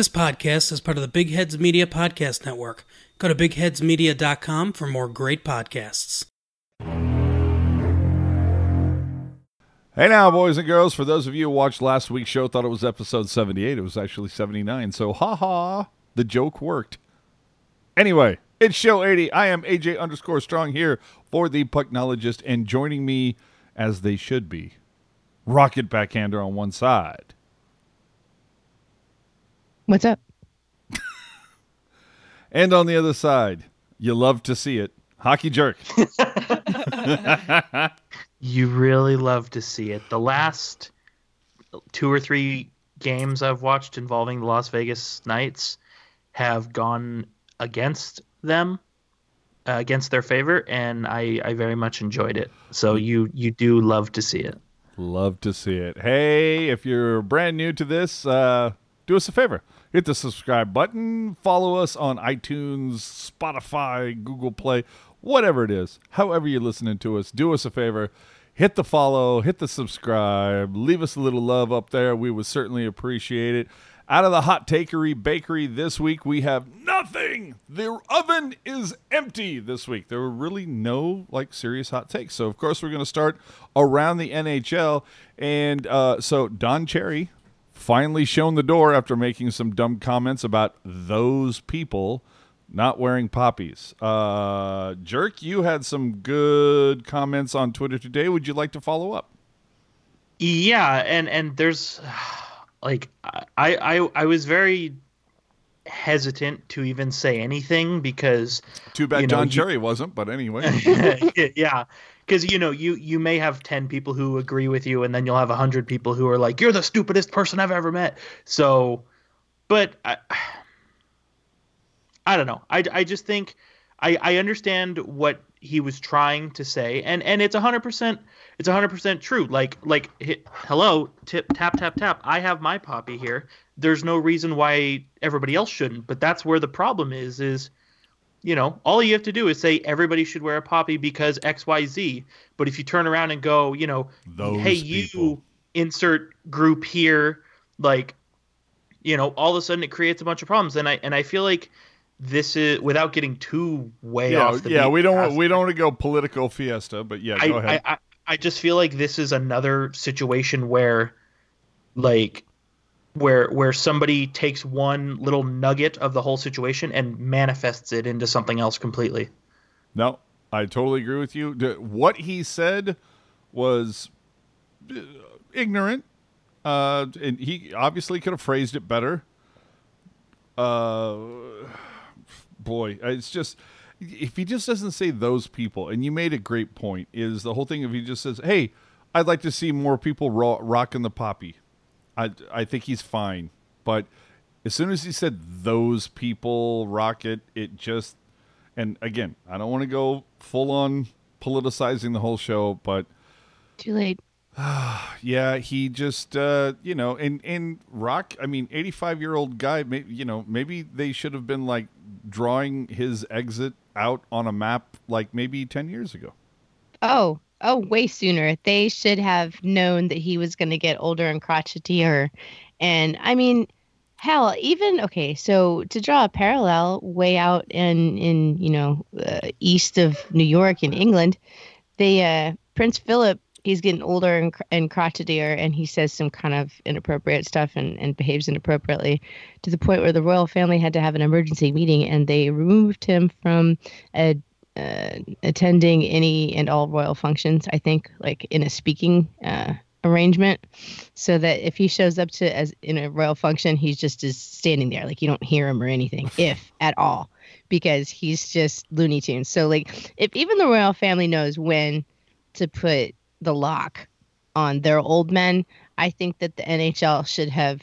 This podcast is part of the Big Heads Media Podcast Network. Go to bigheadsmedia.com for more great podcasts. Hey now, boys and girls. For those of you who watched last week's show, thought it was episode 78. It was actually 79. So, haha, the joke worked. Anyway, it's show 80. I am AJ underscore strong here for the Pucknologist, and joining me, as they should be, Rocket Backhander on one side. What's up? And on the other side, you love to see it, Hockey Jerk. You really love to see it. The last two or three games I've watched involving the Las Vegas Knights have gone against them, uh, against their favor, and I, I very much enjoyed it. So you you do love to see it. Love to see it. Hey, if you're brand new to this, uh, do us a favor. Hit the subscribe button. Follow us on iTunes, Spotify, Google Play, whatever it is. However you're listening to us, do us a favor. Hit the follow, hit the subscribe, leave us a little love up there. We would certainly appreciate it. Out of the Hot Takery Bakery this week, we have nothing. The oven is empty this week. There were really no like serious hot takes. So of course we're going to start around the NHL, and uh, so Don Cherry finally shown the door after making some dumb comments about those people not wearing poppies. Uh, Jerk, you had some good comments on Twitter today. Would you like to follow up? Yeah, and and there's like I I I was very hesitant to even say anything because Too bad You know, Don you- Cherry wasn't, but anyway. yeah because you know you you may have 10 people who agree with you and then you'll have 100 people who are like you're the stupidest person i've ever met. So but i i don't know. I, I just think I, I understand what he was trying to say and and it's 100% it's 100% true. Like like hi- hello tip tap tap tap. I have my poppy here. There's no reason why everybody else shouldn't but that's where the problem is is you know, all you have to do is say everybody should wear a poppy because XYZ. But if you turn around and go, you know, Those hey, people. you insert group here, like, you know, all of a sudden it creates a bunch of problems. And I and I feel like this is without getting too way yeah, off the yeah. We don't we don't want to go political fiesta, but yeah, I, go ahead. I, I I just feel like this is another situation where, like, where where somebody takes one little nugget of the whole situation and manifests it into something else completely. No, I totally agree with you. What he said was uh, ignorant, uh, and he obviously could have phrased it better. Uh, boy, it's just if he just doesn't say those people, and you made a great point, is the whole thing if he just says, "Hey, I'd like to see more people ro- rocking the poppy," I I think he's fine, but. As soon as he said those people rock it, it just and again, I don't want to go full on politicizing the whole show, but Too late. yeah, he just uh, you know, and and Rock, I mean, 85-year-old guy, maybe you know, maybe they should have been like drawing his exit out on a map like maybe 10 years ago. Oh, oh, way sooner. They should have known that he was going to get older and crotchetier. And I mean, hell, even okay. So to draw a parallel, way out in in you know uh, east of New York in England, they uh, Prince Philip. He's getting older and, and crotchetier, and he says some kind of inappropriate stuff and, and behaves inappropriately to the point where the royal family had to have an emergency meeting and they removed him from a uh, attending any and all royal functions. I think, like in a speaking uh, arrangement, so that if he shows up to as in a royal function, he's just is standing there, like you don't hear him or anything, if at all, because he's just Looney Tunes. So like, if even the royal family knows when to put the lock on their old men, I think that the NHL should have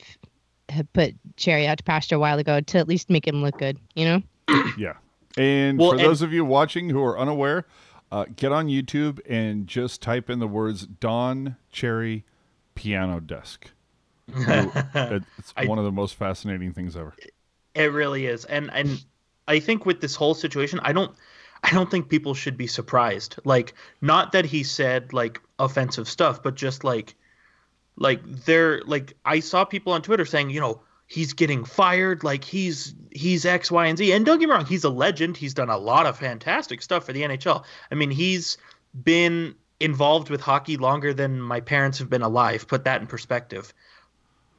have put Cherry out to pasture a while ago to at least make him look good. You know. Yeah. And Well, for and- those of you watching who are unaware, uh, get on YouTube and just type in the words Don Cherry piano desk. It- it's I- one of the most fascinating things ever. It really is, and and I think with this whole situation, I don't, I don't think people should be surprised. Like, not that he said like offensive stuff, but just like, like they're like I saw people on Twitter saying, you know, he's getting fired like he's he's x y and z. And don't get me wrong he's a legend. He's done a lot of fantastic stuff for the nhl i mean he's been involved with hockey longer than my parents have been alive put that in perspective.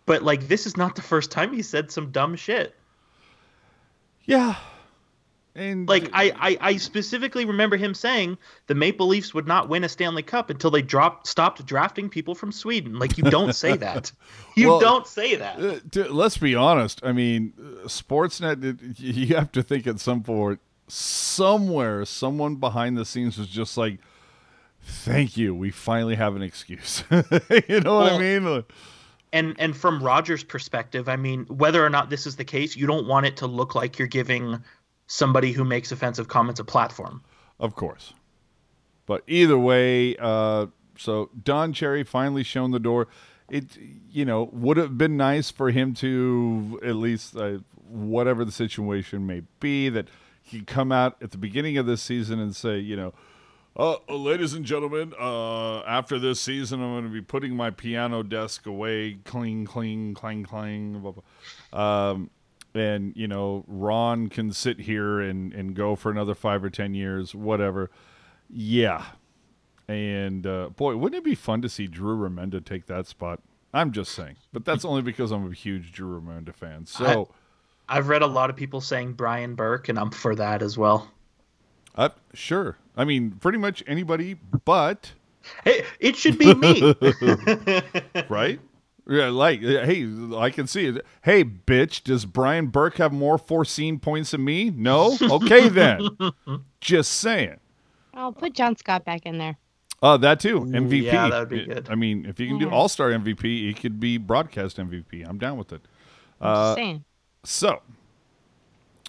But like this is not the first time he said some dumb shit. Yeah. And like I, I i specifically remember him saying the maple leafs would not win a stanley cup until they dropped stopped drafting people from sweden like you don't say that you Well, don't say that Uh, t- let's be honest. I mean, uh, Sportsnet. It, you have to think at some point, somewhere, someone behind the scenes was just like, "Thank you, we finally have an excuse." you know what I mean? And and from Roger's perspective, I mean, whether or not this is the case, you don't want it to look like you're giving somebody who makes offensive comments a platform. Of course. But either way, uh, so Don Cherry finally shown the door. It, you know, would have been nice for him to at least, uh, whatever the situation may be, that he come out at the beginning of this season and say, you know, uh, ladies and gentlemen, uh, after this season, I'm going to be putting my piano desk away, cling, cling, clang, clang, blah, blah. Um, and you know Ron can sit here and and go for another five or ten years, whatever. Yeah, and uh, boy, wouldn't it be fun to see Drew Remenda take that spot? I'm just saying, but that's only because I'm a huge Drew Remenda fan. So, I've read a lot of people saying Brian Burke, and I'm for that as well. uh, sure. I mean, pretty much anybody, but Hey, it should be me. right? Yeah, like hey, I can see it. Hey, bitch, does Brian Burke have more foreseen points than me? No. Okay then. just saying. I'll put John Scott back in there. Oh, that too. MVP. yeah, that would be good. I mean, if you can do All Star MVP, it could be broadcast MVP. I'm down with it. Uh, just saying. So,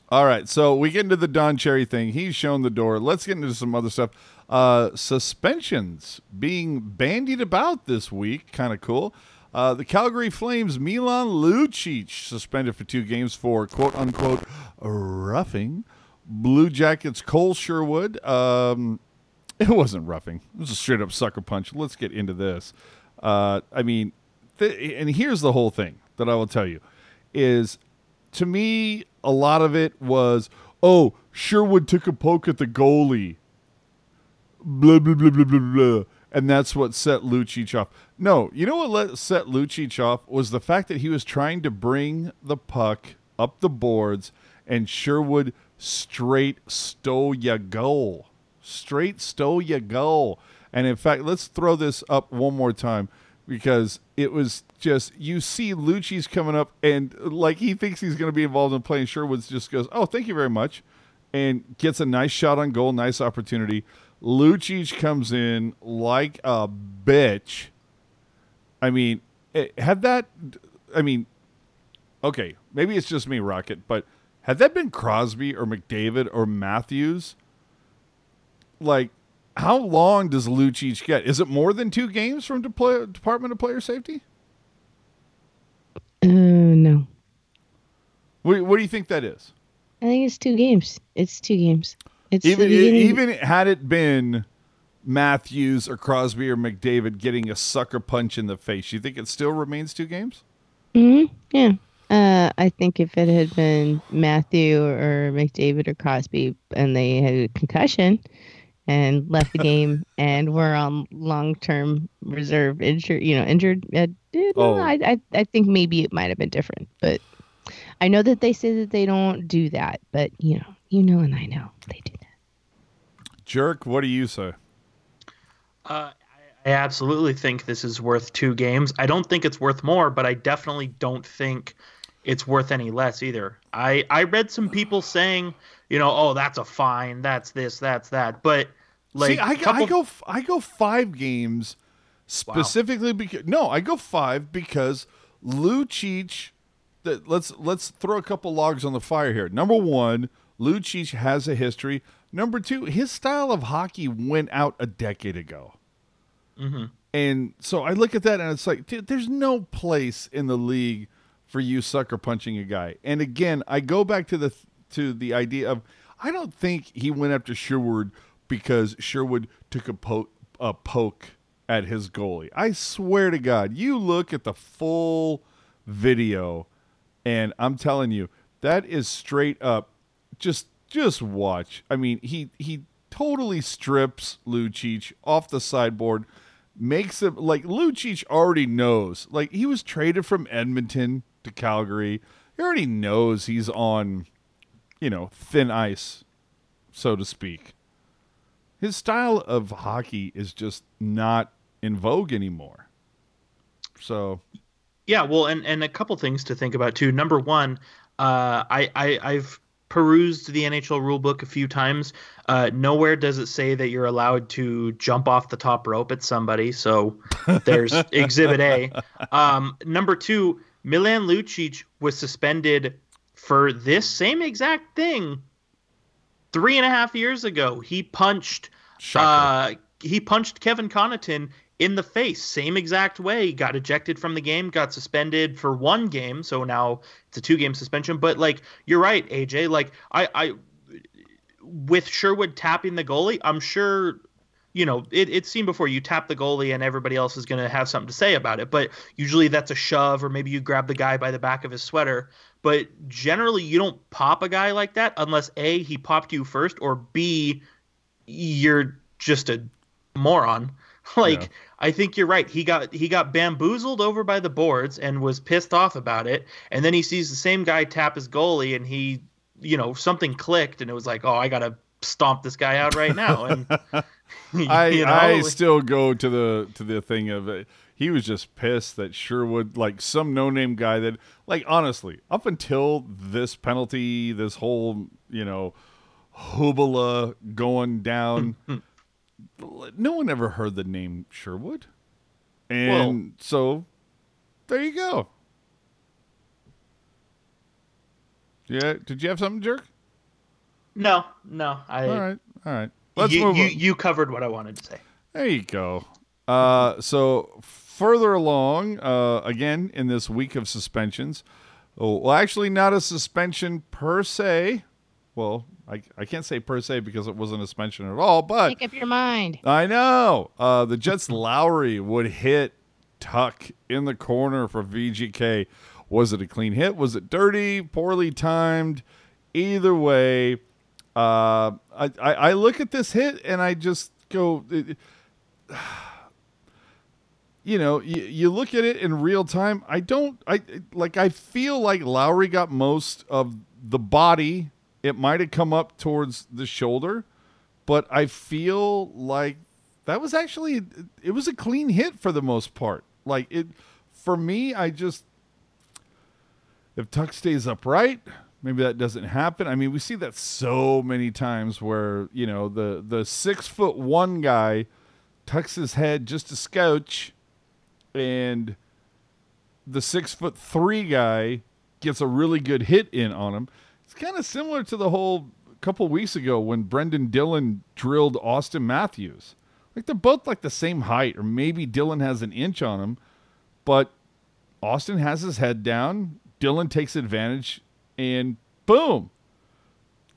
all right. So we get into the Don Cherry thing. He's shown the door. Let's get into some other stuff. Uh, suspensions being bandied about this week. Kind of cool. Uh, the Calgary Flames, Milan Lucic, suspended for two games for quote unquote roughing. Blue Jackets, Kole Sherwood. Um, it wasn't roughing. It was a straight up sucker punch. Let's get into this. Uh, I mean, th- and here's the whole thing that I will tell you is to me, a lot of it was, oh, Sherwood took a poke at the goalie. Blah, blah, blah, blah, blah, blah. And that's what set Lucic off. No, you know what let, set Lucic off was the fact that he was trying to bring the puck up the boards and Sherwood straight stole ya goal. Straight stole ya goal. And in fact, let's throw this up one more time because it was just you see Lucic's coming up and like he thinks he's going to be involved in playing. Sherwood just goes, "Oh, thank you very much," and gets a nice shot on goal, nice opportunity. Lucic comes in like a bitch. I mean, it, had that? I mean, okay, maybe it's just me, Rocket, but had that been Crosby or McDavid or Matthews? Like, how long does Lucic get? Is it more than two games from Department of Player Safety? Uh, no. What, what do you think that is? I think it's two games. It's two games. It's Even even had it been Matthews or Crosby or McDavid getting a sucker punch in the face, you think it still remains two games? Mhm, Yeah. Uh, I think if it had been Matthew or McDavid or Crosby and they had a concussion and left the game and were on long-term reserve injured, you know, injured, uh, Oh. I, I, I think maybe it might have been different. But I know that they say that they don't do that, but you know, you know, and I know they do. Jerk, what do you say? Uh, I absolutely think this is worth two games. I don't think it's worth more, but I definitely don't think it's worth any less either. I I read some people saying, you know, oh, that's a fine, that's this, that's that, but like See, I, couple- I go I go five games specifically because no, I go five because Lucic. That let's let's throw a couple logs on the fire here. Number one, Lucic has a history. Number two, his style of hockey went out a decade ago. Mm-hmm. And so I look at that and it's like, dude, there's no place in the league for you sucker punching a guy. And again, I go back to the to the idea of I don't think he went after Sherwood because Sherwood took a poke a poke at his goalie. I swear to God, you look at the full video And I'm telling you, that is straight up just just watch. I mean, he he totally strips Lucic off the sideboard, makes him like Lucic already knows. Like he was traded from Edmonton to Calgary. He already knows he's on, you know, thin ice, so to speak. His style of hockey is just not in vogue anymore. So Yeah, well, and and a couple things to think about too. Number one, uh, I, I I've perused the NHL rulebook a few times. Uh, nowhere does it say that you're allowed to jump off the top rope at somebody. So there's Exhibit A. Um, number two, Milan Lucic was suspended for this same exact thing three and a half years ago. He punched. Uh, he punched Kevin Connauton in the face, same exact way. Got ejected from the game, got suspended for one game, so now it's a two-game suspension. But like, you're right, AJ. Like, I, I, with Sherwood tapping the goalie, I'm sure. You know, it, it's seen before. You tap the goalie, and everybody else is going to have something to say about it. But usually, that's a shove, or maybe you grab the guy by the back of his sweater. But generally, you don't pop a guy like that unless a he popped you first, or b you're just a moron. Like Yeah. I think you're right. He got he got bamboozled over by the boards and was pissed off about it. And then he sees the same guy tap his goalie and he, you know, something clicked and it was like, "Oh, I got to stomp this guy out right now." And I you know, I still go to the to the thing of it. He was just pissed that Sherwood, like some no name guy that, like honestly, up until this penalty, this whole you know, hoobla going down, no one ever heard the name Sherwood, and so there you go. Yeah, did you have something, jerk? no, no. I All right, all right. Let's you, move you, on. you covered what I wanted to say. There you go. Uh, so further along, uh, again in this week of suspensions. Oh, well, actually, not a suspension per se. Well, I, I can't say per se because it wasn't a suspension at all. But Make up your mind. I know uh, the Jets Lowry would hit Tuch in the corner for VGK. Was it a clean hit? Was it dirty? Poorly timed? Either way, uh, I, I I look at this hit and I just go. it- you know, you, you look at it in real time. I don't. I like. I feel like Lowry got most of the body. It might have come up towards the shoulder, but I feel like that was actually it was a clean hit for the most part. Like it for me, I just if Tuch stays upright, maybe that doesn't happen. I mean, we see that so many times where you know the the six foot one guy tucks his head just a scotch, and the six foot three guy gets a really good hit in on him. It's kind of similar to the whole couple weeks ago when Brenden Dillon drilled Austin Matthews. Like they're both like the same height, or maybe Dillon has an inch on him, but Austin has his head down. Dillon takes advantage, and boom,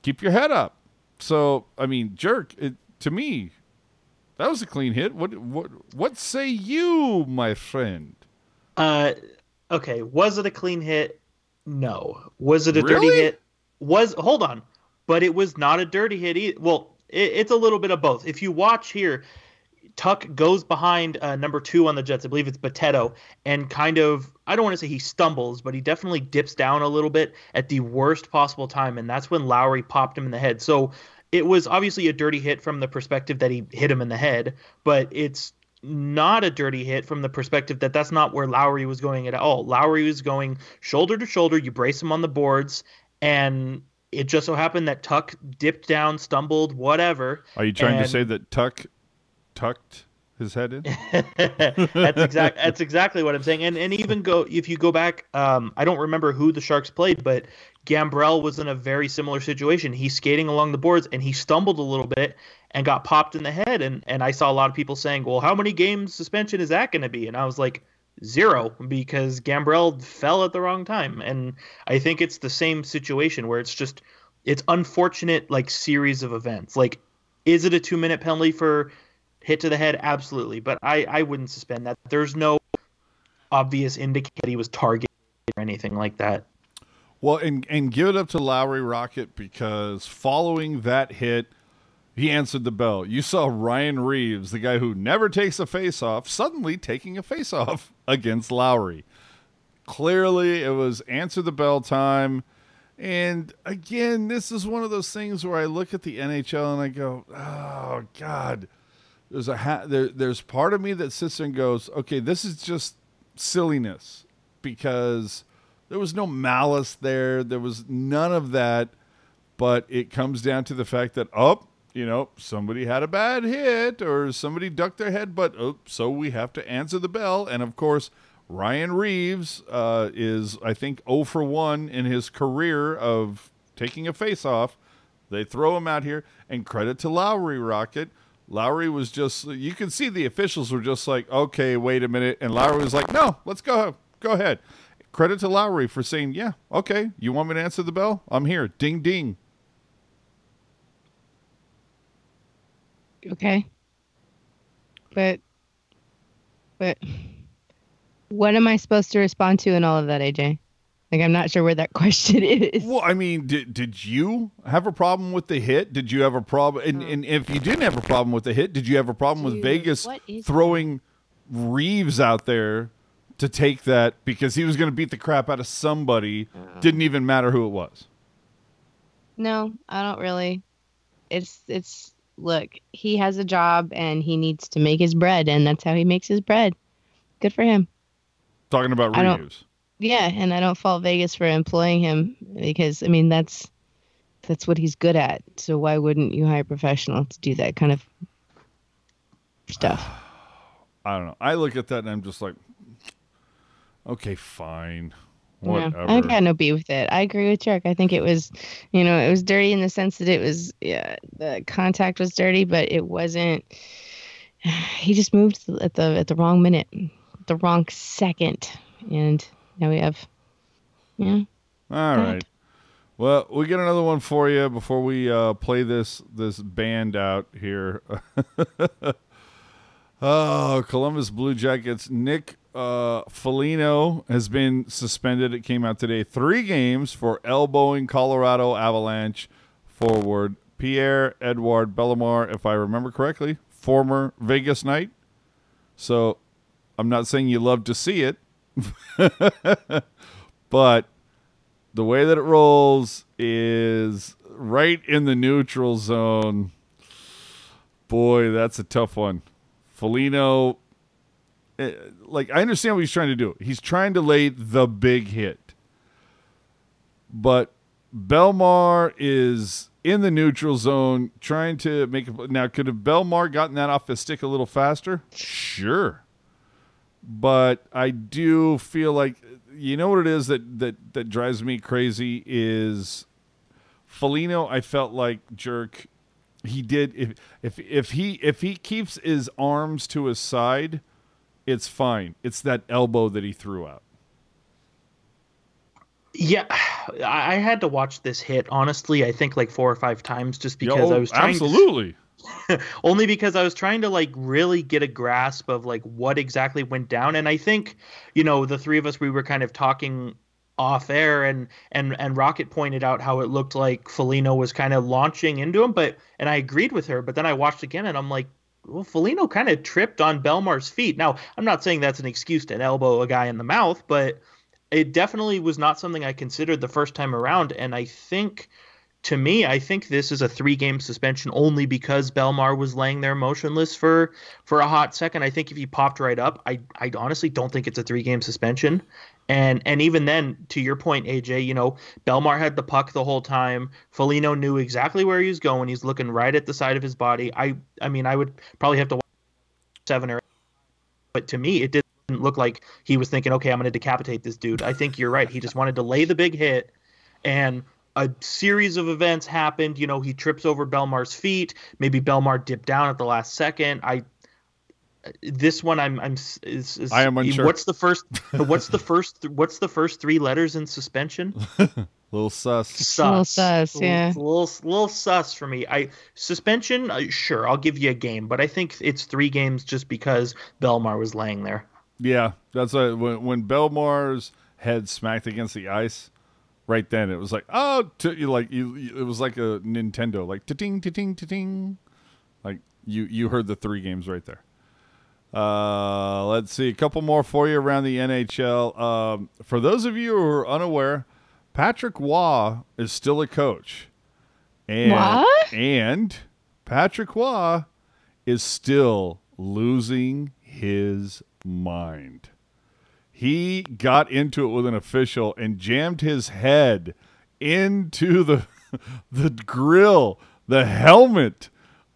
keep your head up. So I mean, jerk. It, to me, that was a clean hit. What what what say you, my friend? Uh, okay. Was it a clean hit? No. Was it a dirty hit? Was hold on, but it was not a dirty hit. Either. Well, it, it's a little bit of both. If you watch here, Tuch goes behind uh, number two on the Jets. I believe it's Potato, and kind of I don't want to say he stumbles, but he definitely dips down a little bit at the worst possible time, and that's when Lowry popped him in the head. So it was obviously a dirty hit from the perspective that he hit him in the head, but it's not a dirty hit from the perspective that that's not where Lowry was going at all. Lowry was going shoulder to shoulder. You brace him on the boards, and it just so happened that Tuch dipped down, stumbled, whatever. Are you trying to say that Tuch tucked his head in? that's exact. That's exactly what I'm saying. And and even go if you go back, um, I don't remember who the Sharks played, but Gambrell was in a very similar situation. He's skating along the boards and he stumbled a little bit and got popped in the head. And and I saw a lot of people saying, "Well, how many games suspension is that going to be?" And I was like, zero, because Gambrell fell at the wrong time. And I think it's the same situation where it's just it's unfortunate like series of events. Like, is it a two minute penalty for hit to the head? Absolutely, but I I wouldn't suspend that. There's no obvious indicator he was targeted or anything like that. Well, and and give it up to Lowry Rocket because following that hit, he answered the bell. You saw Ryan Reaves, the guy who never takes a face off, suddenly taking a face off against Lowry. Clearly, it was answer the bell time. And again, this is one of those things where I look at the NHL and I go, "Oh God." There's a ha- there, there's part of me that sits there and goes, "Okay, this is just silliness because there was no malice there. There was none of that, but it comes down to the fact that oh, you know, somebody had a bad hit or somebody ducked their head, but oh, so we have to answer the bell. And of course, Ryan Reaves uh, is, I think, 0 for 1 in his career of taking a face off. They throw him out here, and credit to Lowry Rocket. Lowry was just, you can see the officials were just like, okay, wait a minute. And Lowry was like, no, let's go, go ahead. Credit to Lowry for saying, yeah, okay, you want me to answer the bell? I'm here. Ding, ding. Okay. But, but, what am I supposed to respond to in all of that, AJ? Like, I'm not sure where that question is. Well, I mean, did, did you have a problem with the hit? Did you have a problem? And, oh. and if you didn't have a problem with the hit, did you have a problem with Vegas what is throwing Reaves out there to take that because he was going to beat the crap out of somebody? Didn't even matter who it was. No, I don't really. It's it's look, he has a job and he needs to make his bread, and that's how he makes his bread. Good for him. Talking about I. Yeah, and I don't fault Vegas for employing him because I mean that's that's what he's good at. So why wouldn't you hire a professional to do that kind of stuff? I don't know. I look at that and I'm just like, okay, fine. Yeah, I got no beef with it. I agree with Jerk. I think it was, you know, it was dirty in the sense that it was, yeah, the contact was dirty, but it wasn't. He just moved at the at the wrong minute, the wrong second, and now we have, yeah. All Go right. Well, we get another one for you before we uh, play this this band out here. oh, Columbus Blue Jackets. Nick uh, Foligno has been suspended. It came out today. Three games for elbowing Colorado Avalanche forward Pierre Edward Bellemare, if I remember correctly, former Vegas Knight. So I'm not saying you love to see it, but the way that it rolls is right in the neutral zone. Boy, that's a tough one. Foligno, eh, like, I understand what he's trying to do. He's trying to lay the big hit. But Bellemare is in the neutral zone trying to make it. Now, could have Bellemare gotten that off his stick a little faster? Sure but I do feel like you know what it is that that that drives me crazy is Foligno. I felt like jerk. He did if if if he if he keeps his arms to his side, it's fine. It's that elbow that he threw out. Yeah, I had to watch this hit honestly. I think like four or five times just Yo, because I was trying to absolutely. only because I was trying to like really get a grasp of like what exactly went down. And I think, you know, the three of us we were kind of talking off air and and and Rocket pointed out how it looked like Foligno was kind of launching into him, but and I agreed with her, but then I watched again and I'm like, well, Foligno kind of tripped on Bellemare's feet. Now, I'm not saying that's an excuse to elbow a guy in the mouth, but it definitely was not something I considered the first time around. And I think, to me, I think this is a three-game suspension only because Bellemare was laying there motionless for for a hot second. I think if he popped right up, I I honestly don't think it's a three-game suspension. And and even then, to your point, AJ, you know, Bellemare had the puck the whole time. Foligno knew exactly where he was going. He's looking right at the side of his body. I I mean, I would probably have to watch seven or eight, but to me, it didn't look like he was thinking, okay, I'm going to decapitate this dude. I think you're right. He just wanted to lay the big hit, and a series of events happened. You know, he trips over Bellemare's feet. Maybe Bellemare dipped down at the last second. I this one I'm I'm is, is I am unsure. What's the first? What's the first? What's the first three letters in suspension? little sus. Sus. little sus, yeah. Little, little, little sus for me. I suspension. Uh, sure, I'll give you a game, but I think it's three games just because Bellemare was laying there. Yeah, that's a, when when Bellemare's head smacked against the ice. right then. It was like, oh, t- you like you, you- it was like a Nintendo, like ting ting ting, like you you heard the three games right there. Uh, let's see a couple more for you around the NHL. Um, for those of you who are unaware, Patrick Roy is still a coach, and What? and Patrick Roy is still losing his mind. He got into it with an official and jammed his head into the the grill, the helmet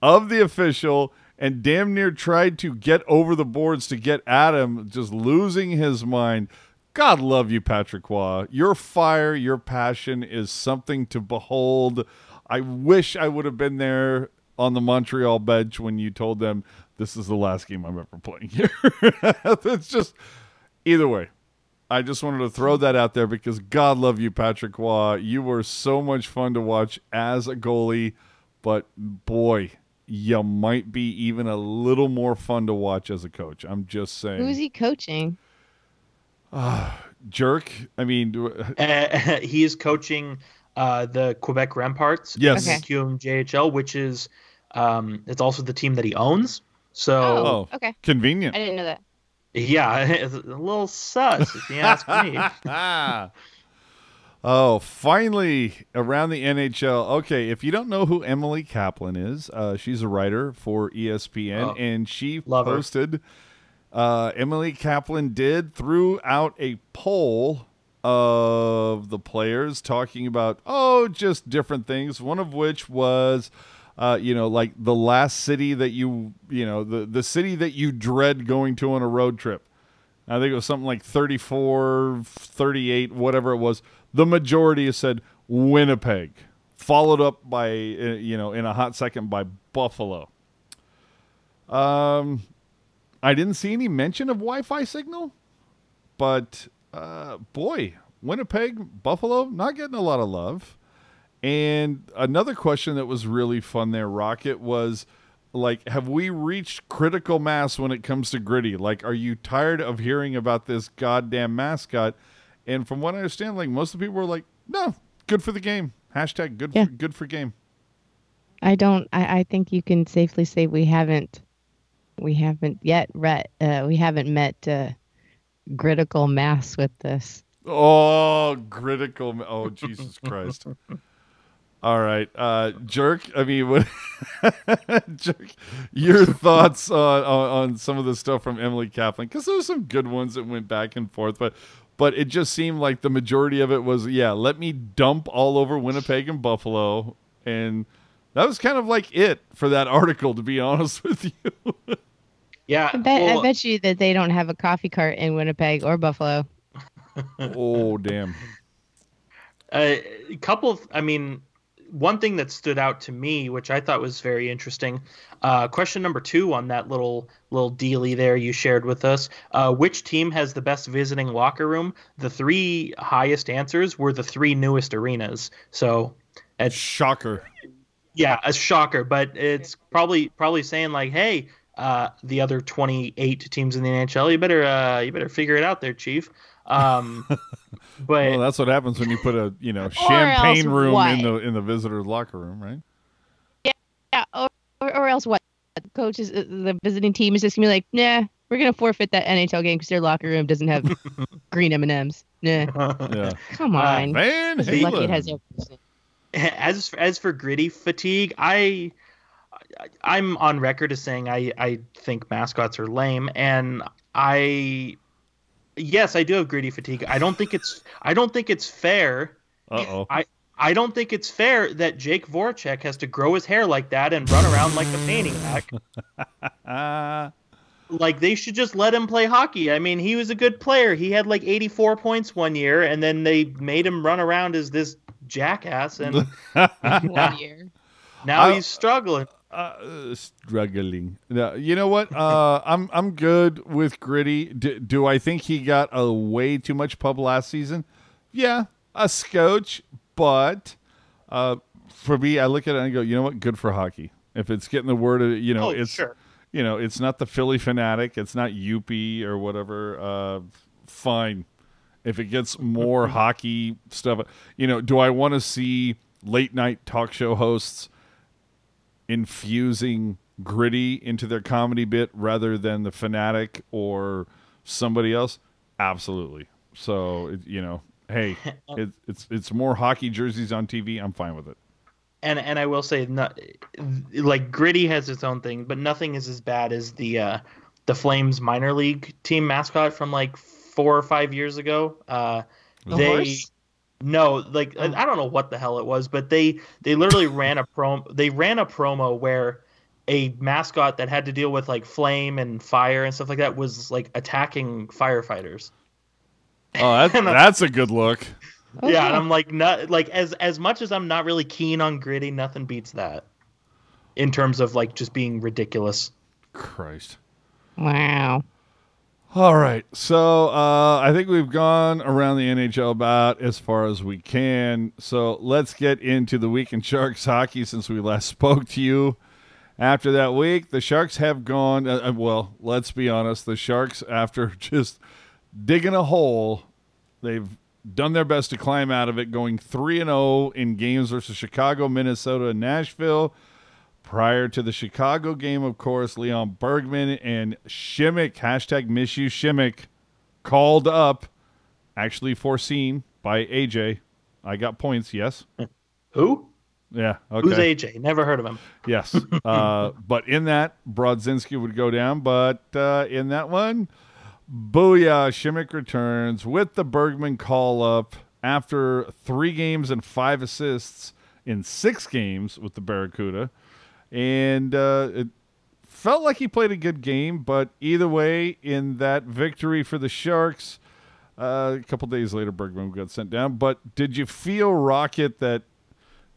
of the official and damn near tried to get over the boards to get at him, just losing his mind. God love you, Patrick Roy. Your fire, your passion is something to behold. I wish I would have been there on the Montreal bench when you told them this is the last game I'm ever playing here. it's just either way. I just wanted to throw that out there because God love you, Patrick Roy. You were so much fun to watch as a goalie, but boy, you might be even a little more fun to watch as a coach. I'm just saying. Who's he coaching? Uh, Jerk. I mean, do- Uh, he is coaching uh, the Quebec Remparts. Yes. Okay. QMJHL, which is um, it's also the team that he owns. So Oh, Oh. okay. convenient. I didn't know that. yeah, it's a little sus if you ask me. Oh, finally around the NHL. Okay, if you don't know who Emily Kaplan is, uh, she's a writer for ESPN, Oh, and she posted. Uh, Emily Kaplan did threw out a poll of the players talking about oh, just different things. One of which was. Uh, you know, like the last city that you, you know, the, the city that you dread going to on a road trip. I think it was something like 34, 38, whatever it was. The majority has said Winnipeg, followed up by, uh, you know, in a hot second by Buffalo. Um, I didn't see any mention of Wi Fi signal, but uh, boy, Winnipeg, Buffalo, not getting a lot of love. And another question that was really fun there, Rocket, was like, have we reached critical mass when it comes to gritty? Like, are you tired of hearing about this goddamn mascot? And from what I understand, like most of the people were like, no, good for the game. Hashtag good Yeah. for good for game. I don't. I, I think you can safely say we haven't. We haven't yet. Ret, uh, we haven't met uh, critical mass with this. Oh, critical. ma- Oh, Jesus Christ. All right, uh, jerk. I mean, what, jerk? Your thoughts on, on on some of the stuff from Emily Kaplan? Because there were some good ones that went back and forth, but but it just seemed like the majority of it was yeah. Let me dump all over Winnipeg and Buffalo, and that was kind of like it for that article. To be honest with you, Yeah. I bet. well, I bet you that they don't have a coffee cart in Winnipeg or Buffalo. oh damn. a couple of i mean one thing that stood out to me which i thought was very interesting uh, question number two on that little little dealy there you shared with us uh, which team has the best visiting locker room? The three highest answers were the three newest arenas. So it's Shocker. yeah a shocker but it's probably probably saying like hey uh, the other 28 teams in the nhl you better uh, you better figure it out there chief um, but Well, that's what happens when you put a you know champagne room in the in the visitor's locker room, right? Yeah, or, or, or else what? The coach is uh, the visiting team is just gonna be like, nah, we're gonna forfeit that NHL game because their locker room doesn't have green M and M's. Nah, Yeah. come Uh, on. Van You're lucky it has everything. as as for gritty fatigue, I I- I'm on record as saying I I think mascots are lame, and I yes I do have gritty fatigue. I don't think it's I don't think it's fair. Uh oh. I I don't think it's fair that Jake Voracek has to grow his hair like that and run around like a maniac. Like they should just let him play hockey. I mean, he was a good player. He had like 84 points one year, and then they made him run around as this jackass, and One year. now I- he's struggling. Uh, struggling. No, you know what? Uh, I'm I'm good with gritty. D- do I think he got a way too much pub last season? Yeah, a scotch. But uh, for me, I look at it and I go, you know what? Good for hockey. If it's getting the word, of, you know, Oh, it's sure. you know, it's not the Philly Phanatic. It's not Youppi or whatever. Uh, fine. If it gets more hockey stuff, you know, do I want to see late night talk show hosts infusing gritty into their comedy bit rather than the fanatic or somebody else? Absolutely. So you know, hey, it, it's it's more hockey jerseys on TV. I'm fine with it. and and I will say, not like gritty has its own thing, but nothing is as bad as the uh, the Flames minor league team mascot from like four or five years ago. Uh, The they horse? No, like I oh. I don't know what the hell it was, but they they literally ran a prom they ran a promo where a mascot that had to deal with like flame and fire and stuff like that was like attacking firefighters. Oh, that, that's a good look. Oh, yeah, and. I'm like not like as as much as I'm not really keen on gritty, nothing beats that. In terms of like just being ridiculous. Christ. Wow. All right. So uh, I think we've gone around the NHL about as far as we can. So let's get into the week in Sharks hockey since we last spoke to you. After that week, the Sharks have gone. Uh, uh, well, let's be honest. The Sharks, after just digging a hole, they've done their best to climb out of it, going 3 and 0 in games versus Chicago, Minnesota, and Nashville. Prior to the Chicago game, of course, Lean Bergmann and Simek, hashtag miss you Simek, called up, actually foreseen by AJ. I got points, yes. Who? Yeah, okay. Who's AJ? Never heard of him. Yes. Uh, but in that, Brodzinski would go down. But uh, in that one, booyah, Simek returns with the Bergmann call up after three games and five assists in six games with the Barracuda. And uh, it felt like he played a good game. But either way, in that victory for the Sharks, uh, a couple days later, Bergmann got sent down. But did you feel, Rocket, that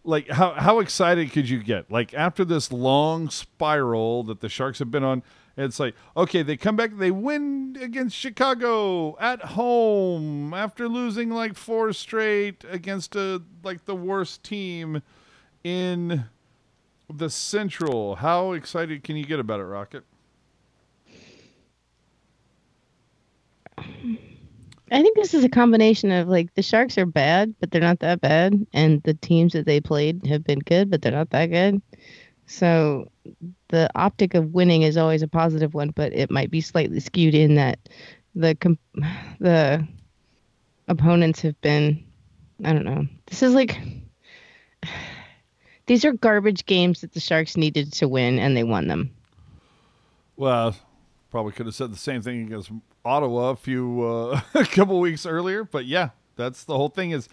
like how how excited could you get? Like after this long spiral that the Sharks have been on, it's like okay, they come back, they win against Chicago at home after losing like four straight against a like the worst team in the Central. How excited can you get about it, Rocket? I think this is a combination of like the Sharks are bad, but they're not that bad, and the teams that they played have been good, but they're not that good. So the optic of winning is always a positive one, but it might be slightly skewed in that the com- the opponents have been I don't know. This is like these are garbage games that the Sharks needed to win, and they won them. Well, probably could have said the same thing against Ottawa a few uh, a couple weeks earlier, but yeah, that's the whole thing. Is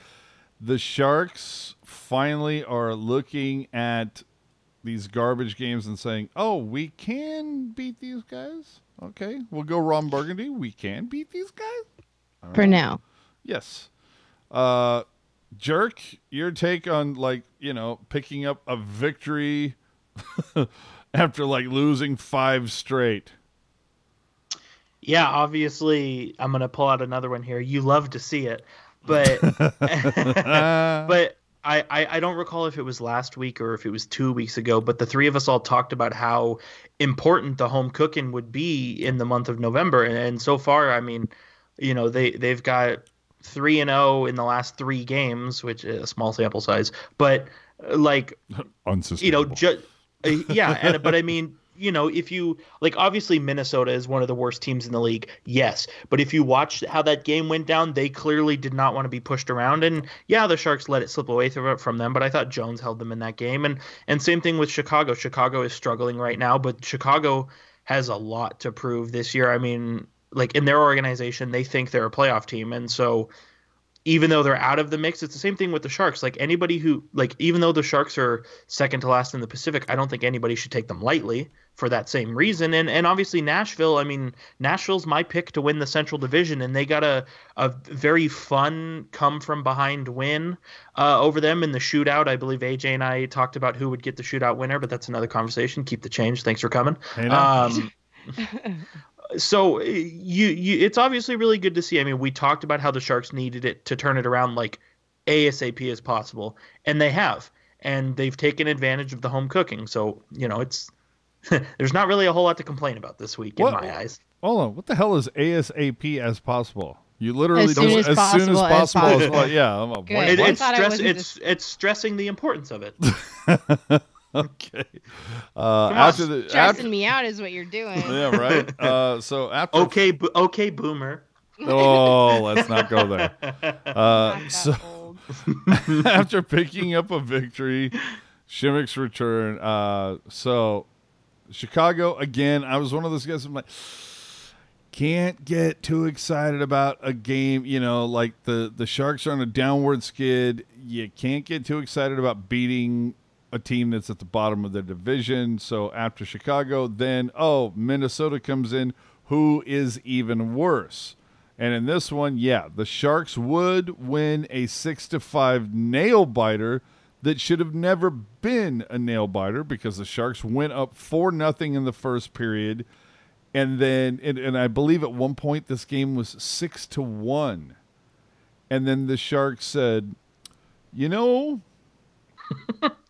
the Sharks finally are looking at these garbage games and saying, "Oh, we can beat these guys. Okay, we'll go Ron Burgundy. We can beat these guys." For now, Yes. Uh, Jerk, your take on like you know picking up a victory after like losing five straight. Yeah, obviously I'm gonna pull out another one here. You love to see it. But but I, I, I don't recall if it was last week or if it was two weeks ago, but the three of us all talked about how important the home cooking would be in the month of November. And, and so far, I mean, you know, they, they've got three and oh in the last three games, which is a small sample size, but uh, like you know, Unsustainable. ju- uh, yeah, and but I mean, you know, if you like, obviously Minnesota is one of the worst teams in the league, yes. But if you watch how that game went down, they clearly did not want to be pushed around, and yeah, the Sharks let it slip away from them. But I thought Jones held them in that game, and and same thing with Chicago. Chicago is struggling right now, but Chicago has a lot to prove this year. I mean, like in their organization, they think they're a playoff team, and so even though they're out of the mix, it's the same thing with the Sharks. Like anybody who like even though the Sharks are second to last in the Pacific, I don't think anybody should take them lightly for that same reason. And and obviously Nashville, I mean, Nashville's my pick to win the Central Division and they got a a very fun come from behind win uh, over them in the shootout. I believe AJ and I talked about who would get the shootout winner, but that's another conversation. Keep the change. Thanks for coming. Um, so uh, you, you it's obviously really good to see. I mean, we talked about how the Sharks needed it to turn it around like ASAP as possible, and they have. And they've taken advantage of the home cooking. So, you know, it's there's not really a whole lot to complain about this week in my eyes. Hold on. What the hell is ASAP as possible? You literally As soon just as as soon as possible, as possible. is possible. yeah, I'm a, It, it's thought stress. wasn't It's it's stressing the importance of it. okay. Uh, on, after the Stressing after, me out is what you're doing. yeah, right. Uh, so after Okay, bo- okay, boomer. oh, let's not go there. Uh, Not so after picking up a victory, Simek's return. Uh, so Chicago again. I was one of those guys. I'm like, can't get too excited about a game. You know, like the the Sharks are on a downward skid. You can't get too excited about beating a team that's at the bottom of their division. So after Chicago, then oh, Minnesota comes in, who is even worse. And in this one, yeah, the Sharks would win a six to five nail biter that should have never been a nail biter because the Sharks went up four nothing in the first period, and then and, and I believe at one point this game was six to one, and then the Sharks said, you know.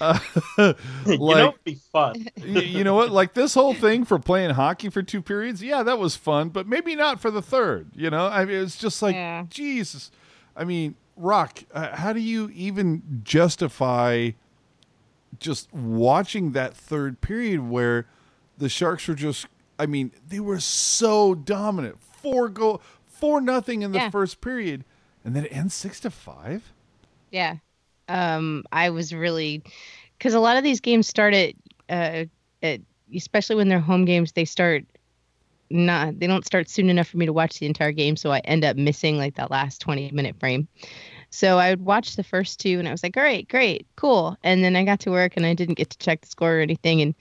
uh, you know, like it'd be fun. y- you know what? Like this whole thing for playing hockey for two periods, yeah, that was fun, but maybe not for the third. You know, I mean, it's just like Yeah. Jesus. I mean, Rock, uh, how do you even justify just watching that third period where the Sharks were just? I mean, they were so dominant, four goal, four nothing in the Yeah. first period, and then it ends six to five. Yeah. Um, I was really because a lot of these games start at, uh, at especially when they're home games, they start not they don't start soon enough for me to watch the entire game, so I end up missing like that last twenty minute frame. So I would watch the first two, and I was like, "Great, great, cool." And then I got to work, and I didn't get to check the score or anything, and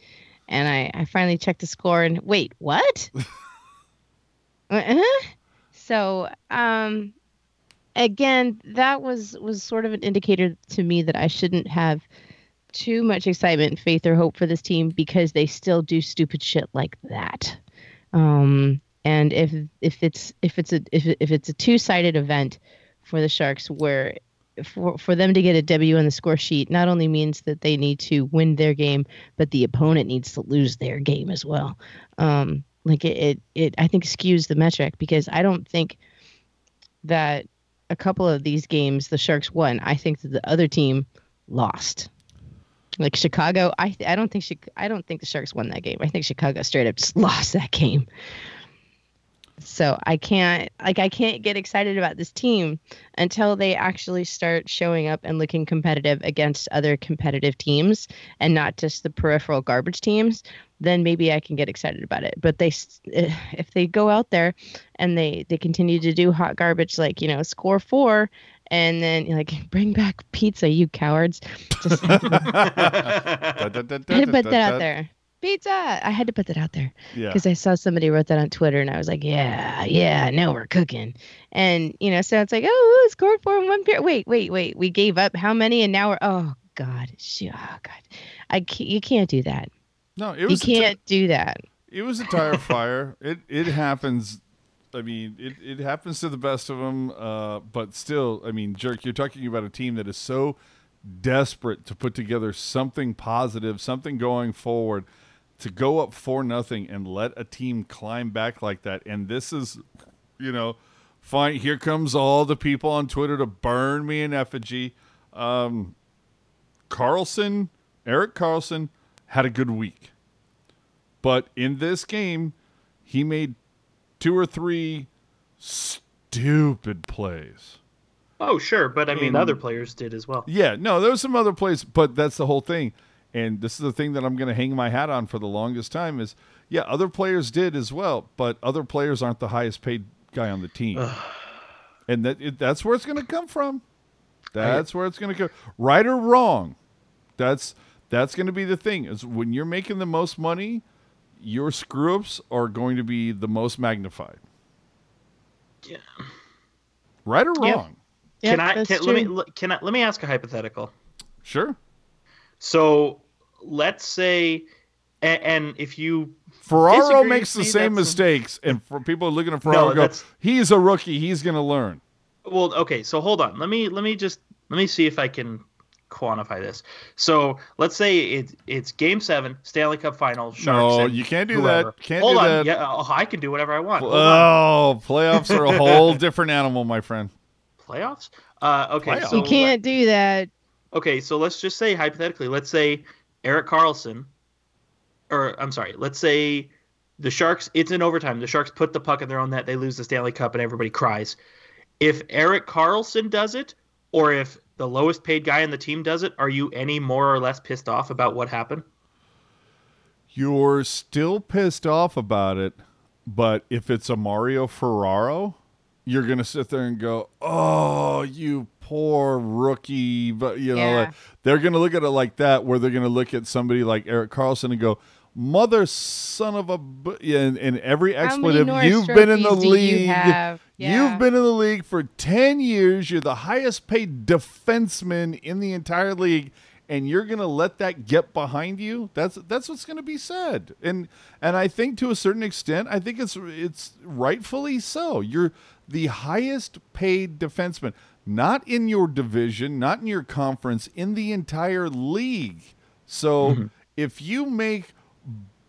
and I I finally checked the score, and wait, what? uh-huh. So um, again, that was was sort of an indicator to me that I shouldn't have too much excitement, faith, or hope for this team because they still do stupid shit like that. Um, and if if it's if it's a if, if it's a two sided event for the Sharks where for for them to get a W on the score sheet not only means that they need to win their game, but the opponent needs to lose their game as well. Um, like it, it, it I think skews the metric because I don't think that a couple of these games the Sharks won. I think that the other team lost. Like Chicago, I I don't think Chi- I don't think the Sharks won that game. I think Chicago straight up just lost that game. So I can't like I can't get excited about this team until they actually start showing up and looking competitive against other competitive teams and not just the peripheral garbage teams. Then maybe I can get excited about it. But they eh, if they go out there and they they continue to do hot garbage like you know score four and then like bring back pizza you cowards just put that out there pizza i had to put that out there Yeah. because i saw somebody wrote that on twitter and i was like yeah yeah now we're cooking and you know so it's like oh scored four in one period wait wait wait we gave up how many and now we're oh god Shoo, oh god i can't, you can't do that No, it you was t- can't do that It was a tire fire. It it happens. I mean, it, it happens to the best of them. Uh, but still, I mean, jerk, you're talking about a team that is so desperate to put together something positive, something going forward, to go up four nothing and let a team climb back like that. And this is, you know, fine. Here comes all the people on Twitter to burn me in effigy. Um, Karlsson, Erik Karlsson, had a good week. But in this game, he made two or three stupid plays. oh, sure, but I mean, In- other players did as well. Yeah, no, there was some other plays, but that's the whole thing. And this is the thing that I'm going to hang my hat on for the longest time is, yeah, other players did as well, but other players aren't the highest paid guy on the team. and that it, that's where it's going to come from. That's where it's going to go. Right or wrong, that's that's going to be the thing. Is when you're making the most money, your screw ups are going to be the most magnified. Yeah. Right or Yeah. wrong? Can Yep, I? Can, let me. Can I? Let me ask a hypothetical. Sure. So let's say, and, and if you Ferraro makes the same that's- mistakes, and for people looking at Ferraro, No, go, that's- he's a rookie. He's going to learn. Well, okay, so hold on. Let me let me just let me see if I can quantify this. So let's say it's it's Game Seven, Stanley Cup Final. Sharks No, you can't do whoever. that. Can't Hold do on, that. yeah, oh, I can do whatever I want. Hold on. Oh, playoffs are a whole different animal, my friend. Playoffs? Uh, okay, Playoffs. so you can't do that. okay, so let's just say hypothetically, let's say Erik Karlsson, or I'm sorry, let's say the Sharks. It's in overtime. The Sharks put the puck in their own net. They lose the Stanley Cup, and everybody cries. If Erik Karlsson does it, or if the lowest paid guy in the team does it, are you any more or less pissed off about what happened? You're still pissed off about it, but if it's a Mario Ferraro, you're gonna sit there and go, "Oh, you poor rookie." But you know, Yeah. like, they're gonna look at it like that, where they're gonna look at somebody like Erik Karlsson and go, "Mother, son of a," bu-" and, and every expletive. You've been in the do you league. have? Yeah. You've been in the league for 10 years. You're the highest paid defenseman in the entire league and you're going to let that get behind you? That's that's what's going to be said. And and I think to a certain extent, I think it's it's rightfully so. You're the highest paid defenseman, not in your division, not in your conference, in the entire league. So mm-hmm. if you make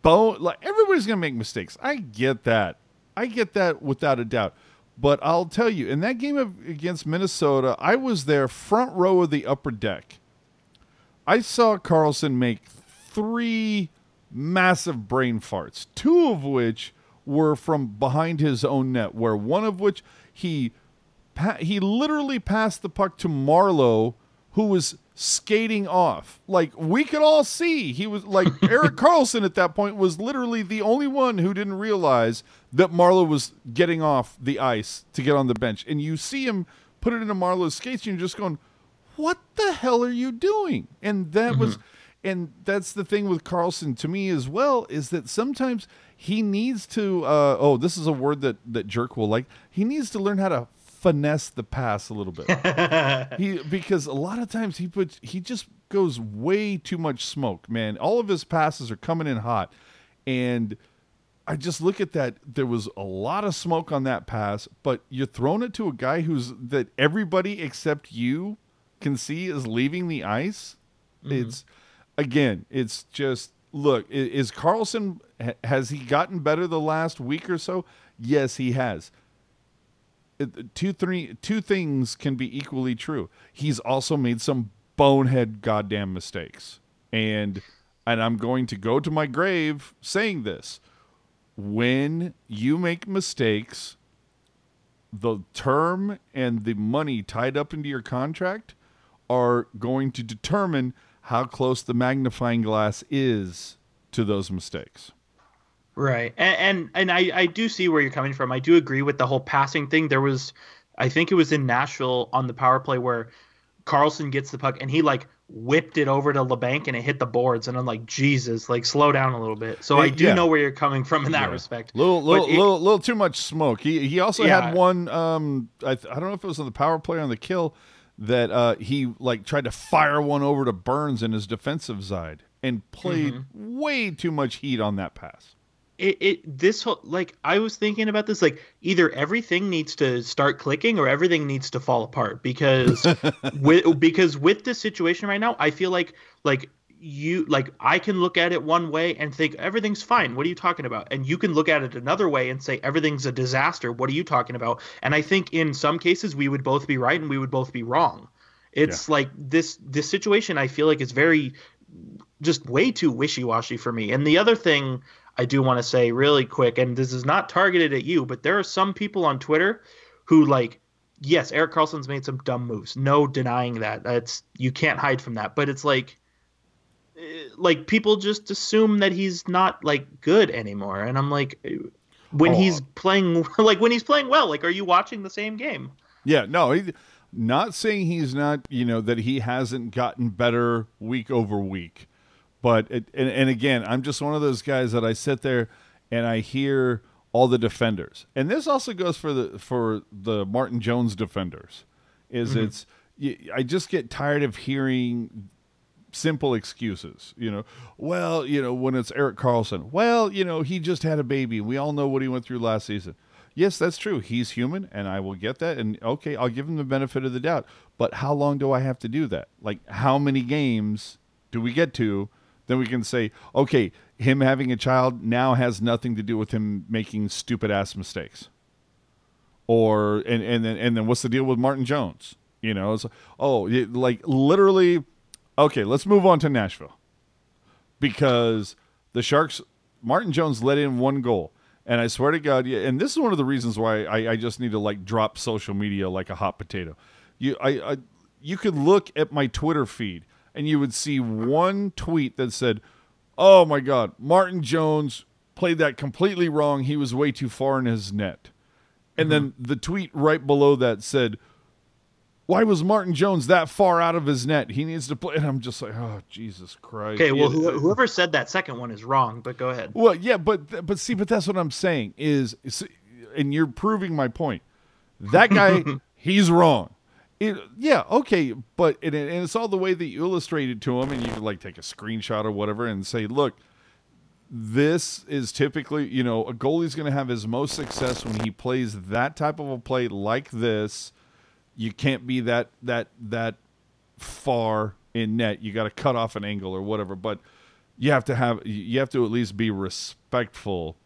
bone like everybody's gonna make mistakes. I get that. I get that without a doubt. But I'll tell you, in that game of, against Minnesota, I was there front row of the upper deck. I saw Karlsson make three massive brain farts, two of which were from behind his own net, where one of which he pa- he literally passed the puck to Marleau, who was skating off. Like we could all see, he was like Erik Karlsson at that point was literally the only one who didn't realize that Marleau was getting off the ice to get on the bench. And you see him put it into Marleau's skates, and you're just going, "What the hell are you doing?" And that was. And that's the thing with Karlsson to me as well is that sometimes he needs to. Uh, oh, this is a word that that Jerk will like. He needs to learn how to finesse the pass a little bit. he because a lot of times he puts he just goes way too much smoke. Man, all of his passes are coming in hot, and I just look at that. There was a lot of smoke on that pass, but you're throwing it to a guy who's that everybody except you can see is leaving the ice. Mm-hmm. It's again, it's just look. Is Karlsson has he gotten better the last week or so? Yes, he has. Two three two things can be equally true. He's also made some bonehead goddamn mistakes, and and I'm going to go to my grave saying this when you make mistakes, the term and the money tied up into your contract are going to determine how close the magnifying glass is to those mistakes. Right, and and, and I, I do see where you're coming from. I do agree with the whole passing thing. There was, I think it was in Nashville on the power play where Karlsson gets the puck and he like whipped it over to Labanc and it hit the boards, and I'm like, Jesus, like slow down a little bit. So I do Yeah. know where you're coming from in that Yeah. respect. Little, little, it- little, little too much smoke. He he also Yeah. had one. Um, I I don't know if it was on the power play or on the kill that uh he like tried to fire one over to Burns in his defensive side and played Mm-hmm. way too much heat on that pass. It, it this whole like I was thinking about this like either everything needs to start clicking or everything needs to fall apart because with because with this situation right now I feel like like you like I can look at it one way and think everything's fine. What are you talking about? And you can look at it another way and say everything's a disaster. What are you talking about? And I think in some cases we would both be right and we would both be wrong. It's like this this situation I feel like is very just way too wishy-washy for me. And the other thing I do want to say really quick, and this is not targeted at you, but there are some people on Twitter who like, yes, Erik Karlsson's made some dumb moves. No denying that. That's you can't hide from that. But it's like, eh, like people just assume that he's not like good anymore, and I'm like, eh, when Oh. he's playing, like when he's playing well, like, are you watching the same game? Yeah, no, he, not saying he's not, you know, that he hasn't gotten better week over week. But, it, and, and again, I'm just one of those guys that I sit there and I hear all the defenders. And this also goes for the for the Martin Jones defenders. Is mm-hmm. it's y- I just get tired of hearing simple excuses. You know, well, you know, when it's Erik Karlsson, well, you know, he just had a baby. We all know what he went through last season. yes, that's true. He's human, and I will get that. And okay, I'll give him the benefit of the doubt. But how long do I have to do that? Like, how many games do we get to? Then we can say, okay, him having a child now has nothing to do with him making stupid ass mistakes. Or and and then and then what's the deal with Martin Jones? You know, it's oh, it, like literally. Okay, let's move on to Nashville because the Sharks, Martin Jones let in one goal. And I swear to God, yeah, and this is one of the reasons why I, I just need to like drop social media like a hot potato. You, I, I, you could look at my Twitter feed and you would see one tweet that said, "Oh my God, Martin Jones played that completely wrong. He was way too far in his net." And then mm-hmm. the tweet right below that said, "Why was Martin Jones that far out of his net? He needs to play." And I'm just like, "Oh Jesus Christ!" Okay, well, who, uh, whoever said that second one is wrong, but go ahead. Well, yeah, but but see, but that's what I'm saying is- and you're proving my point. That guy, he's wrong. It, yeah, okay, but and, it- and it's all the way that you illustrated to him, and you could like take a screenshot or whatever and say, look, this is typically, you know, a goalie's going to have his most success when he plays that type of a play like this. You can't be that that that far in net. You got to cut off an angle or whatever, but you have to have you have to at least be respectful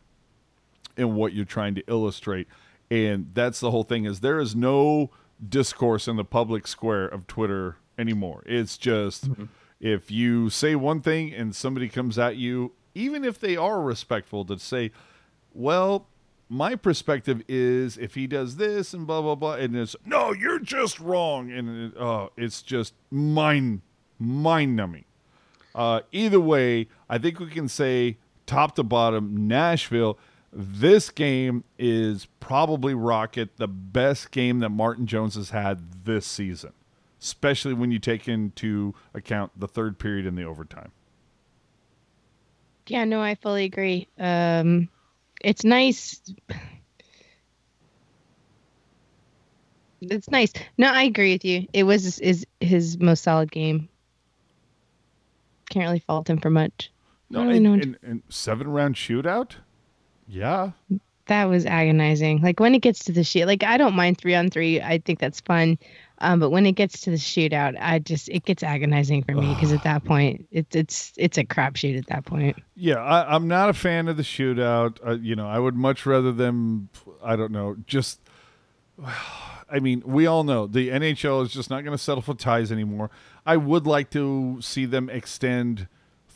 in what you're trying to illustrate. And that's the whole thing is there is no discourse in the public square of Twitter anymore. It's just if you say one thing and somebody comes at you, even if they are respectful, to say, well, my perspective is if he does this and blah blah blah, and it's no, you're just wrong, and it, oh, it's just mind mind numbing. Uh, either way, I think we can say top to bottom, Nashville. This game is probably Rocket the best game that Martin Jones has had this season, especially when you take into account the third period and the overtime. Yeah, no, I fully agree. Um, it's nice. It's nice. No, I agree with you. It was is his most solid game. Can't really fault him for much. No, don't and, and, and seven round shootout. Yeah, That was agonizing. Like when it gets to the shoot, like I don't mind three on three. I think that's fun. Um, but when it gets to the shootout, I just it gets agonizing for me because at that point, it's it's it's a crapshoot at that point. Yeah, I, I'm not a fan of the shootout. Uh, you know, I would much rather them. I don't know, just. I mean, we all know the NHL is just not going to settle for ties anymore. I would like to see them extend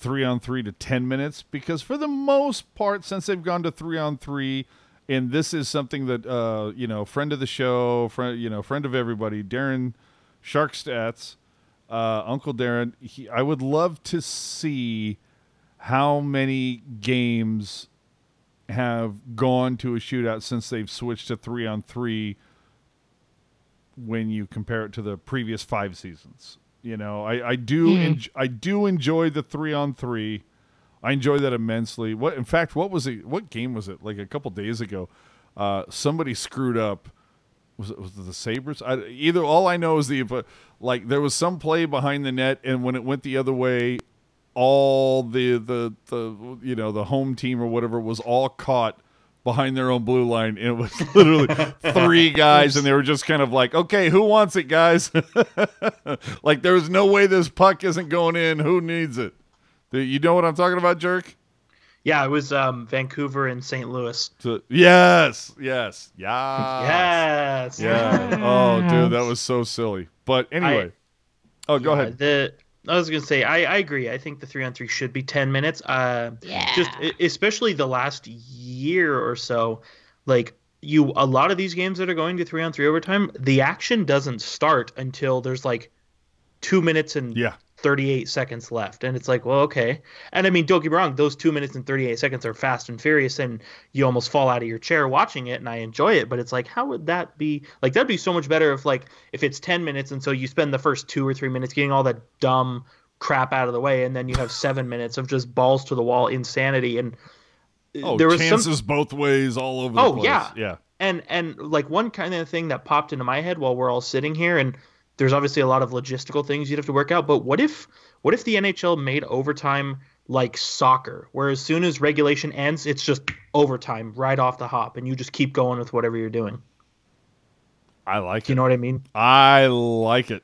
three on three to ten minutes because, for the most part, since they've gone to three on three, and this is something that uh, you know, friend of the show, friend, you know, friend of everybody, Darren Shark Stats, uh, Uncle Darren. He, I would love to see how many games have gone to a shootout since they've switched to three on three when you compare it to the previous five seasons. You know, I, I do enj- I do enjoy the three on three. I enjoy that immensely. What in fact, what was it? What game was it? Like a couple days ago, uh, somebody screwed up. Was it, was it the Sabres? I, either all I know is the but like there was some play behind the net, and when it went the other way, all the the the you know the home team or whatever was all caught behind their own blue line. It was literally three guys, and they were just kind of like, "Okay, who wants it, guys?" like there was no way this puck isn't going in. Who needs it? You know what I'm talking about, jerk? Yeah, it was um, Vancouver and St. Louis. So, yes, yes, yeah, yes. yeah. Oh, dude, that was so silly. But anyway, oh, go Yeah, ahead. The I was gonna say I, I agree. I think the three on three should be ten minutes. Uh, Yeah. just especially the last year or so, like you a lot of these games that are going to three on three overtime, the action doesn't start until there's like two minutes and Yeah, 38 seconds left. And it's like, well, okay. And I mean, don't get me wrong, those two minutes and 38 seconds are fast and furious, and you almost fall out of your chair watching it, and I enjoy it. But it's like, how would that be? Like, that'd be so much better if, like, if it's 10 minutes, and so you spend the first two or three minutes getting all that dumb crap out of the way, and then you have seven minutes of just balls to the wall insanity. And oh, there was chances some. both ways, all over. Oh, the place. yeah. yeah. And and like one kind of thing that popped into my head while we're all sitting here, and there's obviously a lot of logistical things you'd have to work out. But what if what if the NHL made overtime like soccer, where as soon as regulation ends, it's just overtime right off the hop, and you just keep going with whatever you're doing. I like Do you it. know what I mean? I like it.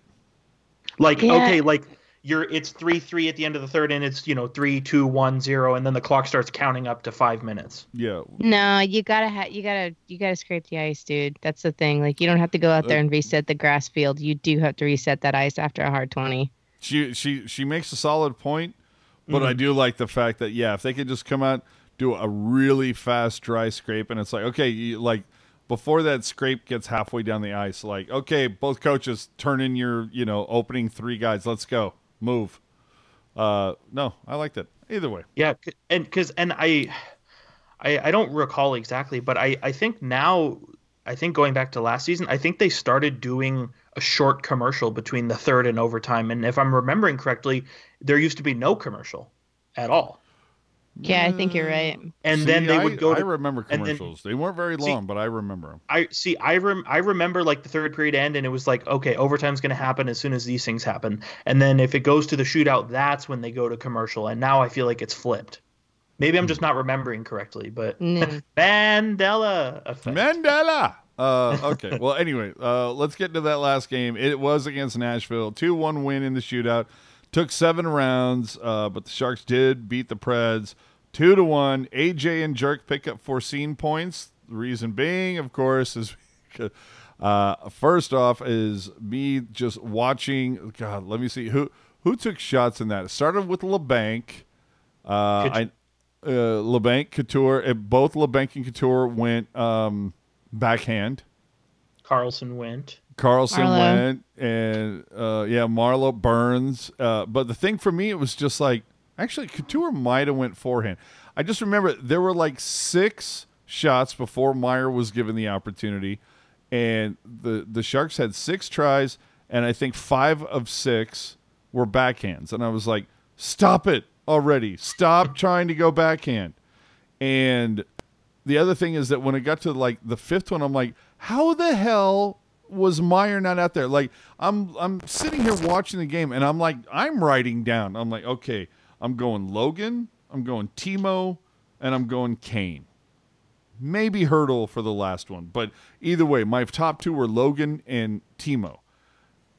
Like Yeah. okay, like you're it's three three at the end of the third, and it's you know three two one zero, and then the clock starts counting up to five minutes. Yeah. No, you gotta ha- you gotta you gotta scrape the ice, dude. That's the thing. Like you don't have to go out there and reset the grass field. You do have to reset that ice after a hard twenty. She she she makes a solid point, but Mm-hmm. I do like the fact that yeah, if they could just come out do a really fast dry scrape, and it's like okay, you, like before that scrape gets halfway down the ice, like okay, both coaches turn in your you know opening three guys, let's go, move. Uh, no, I like that. Either way, Yeah, and because and I, I I don't recall exactly, but I I think now I think going back to last season, I think they started doing a short commercial between the third and overtime, and if I'm remembering correctly, there used to be no commercial at all, Yeah, I think you're right. and See, then they I, would go I to remember and then- commercials. they weren't very See- long, but I remember them. I see. I rem, I remember like the third period end, and it was like, okay, overtime's going to happen as soon as these things happen, and then if it goes to the shootout, that's when they go to commercial. And now I feel like it's flipped. Maybe I'm just not remembering correctly, but Mm. Mandela effect. Mandela. Uh, okay. well, anyway, uh, let's get to that last game. It was against Nashville, two one win in the shootout. Took seven rounds, uh, but the Sharks did beat the Preds two to one. AJ and Jerk pick up foreseen points. The reason being, of course, is uh, first off is me just watching. God, let me see who who took shots in that. It started with Labanc. Uh, I uh, Labanc Couture. uh, Both Labanc and Couture went um, backhand. Karlsson went. Marleau. Karlsson went, and uh, yeah, Marleau Burns. Uh, but the thing for me, it was just like actually Couture might have went forehand. I just remember there were like six shots before Meier was given the opportunity, and the the Sharks had six tries, and I think five of six were backhands, and I was like, stop it already, stop trying to go backhand, and the other thing is that when it got to like the fifth one, I'm like, how the hell was Meier not out there? Like, I'm I'm sitting here watching the game, and I'm like, I'm writing down. I'm like, okay, I'm going Logan, I'm going Timo, and I'm going Kane. Maybe Hertl for the last one, but either way, my top two were Logan and Timo.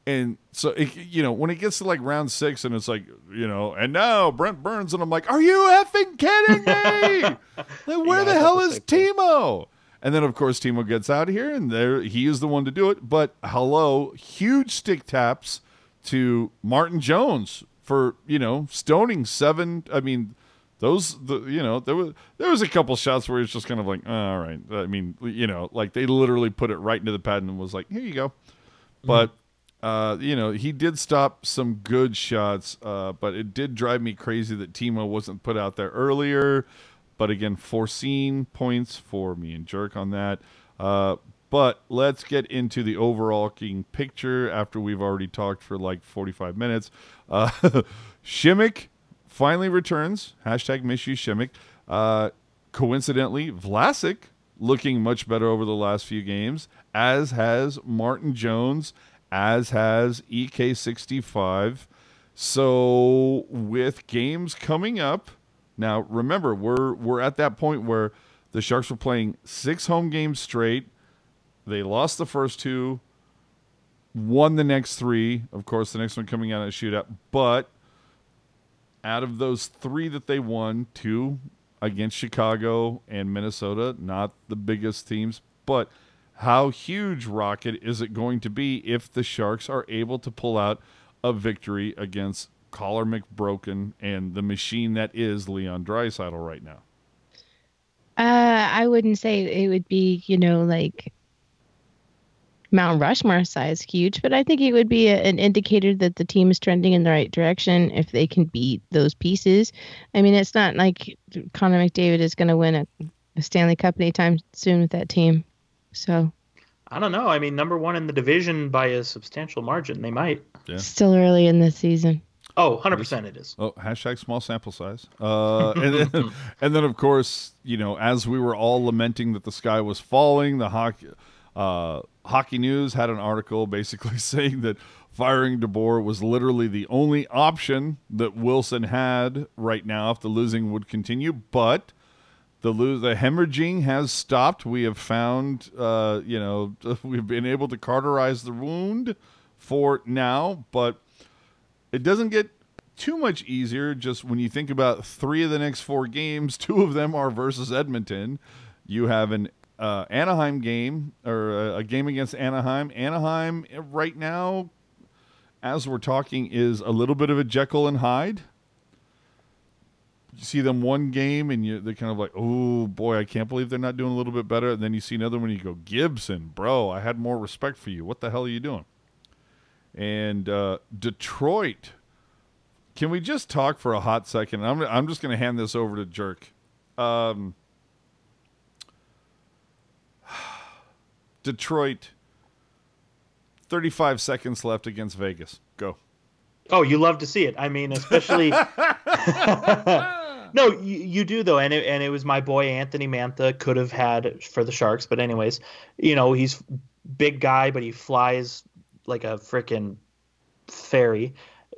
And so, it, you know, when it gets to like round six and it's like, you know, and now Brent Burns, and I'm like, are you effing kidding me? like, where Yeah, the hell is Timo? And then, of course, Timo gets out of here, and there he is the one to do it. But hello, huge stick taps to Martin Jones for you know stoning seven. I mean, those the you know there was there was a couple shots where it's just kind of like oh, all right. I mean, you know, like they literally put it right into the pad and was like, here you go. But uh, you know, he did stop some good shots, uh, but it did drive me crazy that Timo wasn't put out there earlier. But again, foreseen points for me and Jerk on that. Uh, but let's get into the overarching picture after we've already talked for like 45 minutes. Uh, Simek finally returns. Hashtag miss you, Simek. Uh, coincidentally, Vlasic looking much better over the last few games, as has Martin Jones, as has EK65. So with games coming up, now remember we're we're at that point where the Sharks were playing six home games straight. They lost the first two, won the next three. Of course, the next one coming out of a shootout. But out of those three that they won, two against Chicago and Minnesota, not the biggest teams, but how huge rocket is it going to be if the Sharks are able to pull out a victory against Collar McBroken and the machine that is Leon Draisaitl right now? Uh, I wouldn't say it would be, you know, like Mount Rushmore size huge, but I think it would be a, an indicator that the team is trending in the right direction if they can beat those pieces. I mean, it's not like Connor McDavid is going to win a, a Stanley Cup anytime soon with that team. So I don't know. I mean, number one in the division by a substantial margin. They might. Yeah. still early in the season. Oh, 100% it is. Oh, hashtag small sample size. Uh, and then, and then, of course, you know, as we were all lamenting that the sky was falling, the hockey, uh, hockey news had an article basically saying that firing DeBoer was literally the only option that Wilson had right now if the losing would continue. But the lose the hemorrhaging has stopped. We have found, uh, you know, we've been able to cauterize the wound for now, but it doesn't get too much easier. Just when you think about three of the next four games, two of them are versus Edmonton. You have an uh, Anaheim game or a, a game against Anaheim. Anaheim right now, as we're talking, is a little bit of a Jekyll and Hyde you see them one game and you they're kind of like, oh boy, I can't believe they're not doing a little bit better. And then you see another one, and you go, Gibson, bro, I had more respect for you. What the hell are you doing? And uh, Detroit, can we just talk for a hot second? I'm I'm just going to hand this over to Jerk. Um, Detroit, 35 seconds left against Vegas. Go. Oh, you love to see it. I mean, especially no, you, you do though, and it, and it was my boy Anthony Mantha could have had for the Sharks, but anyways, you know he's big guy, but he flies like a freaking fairy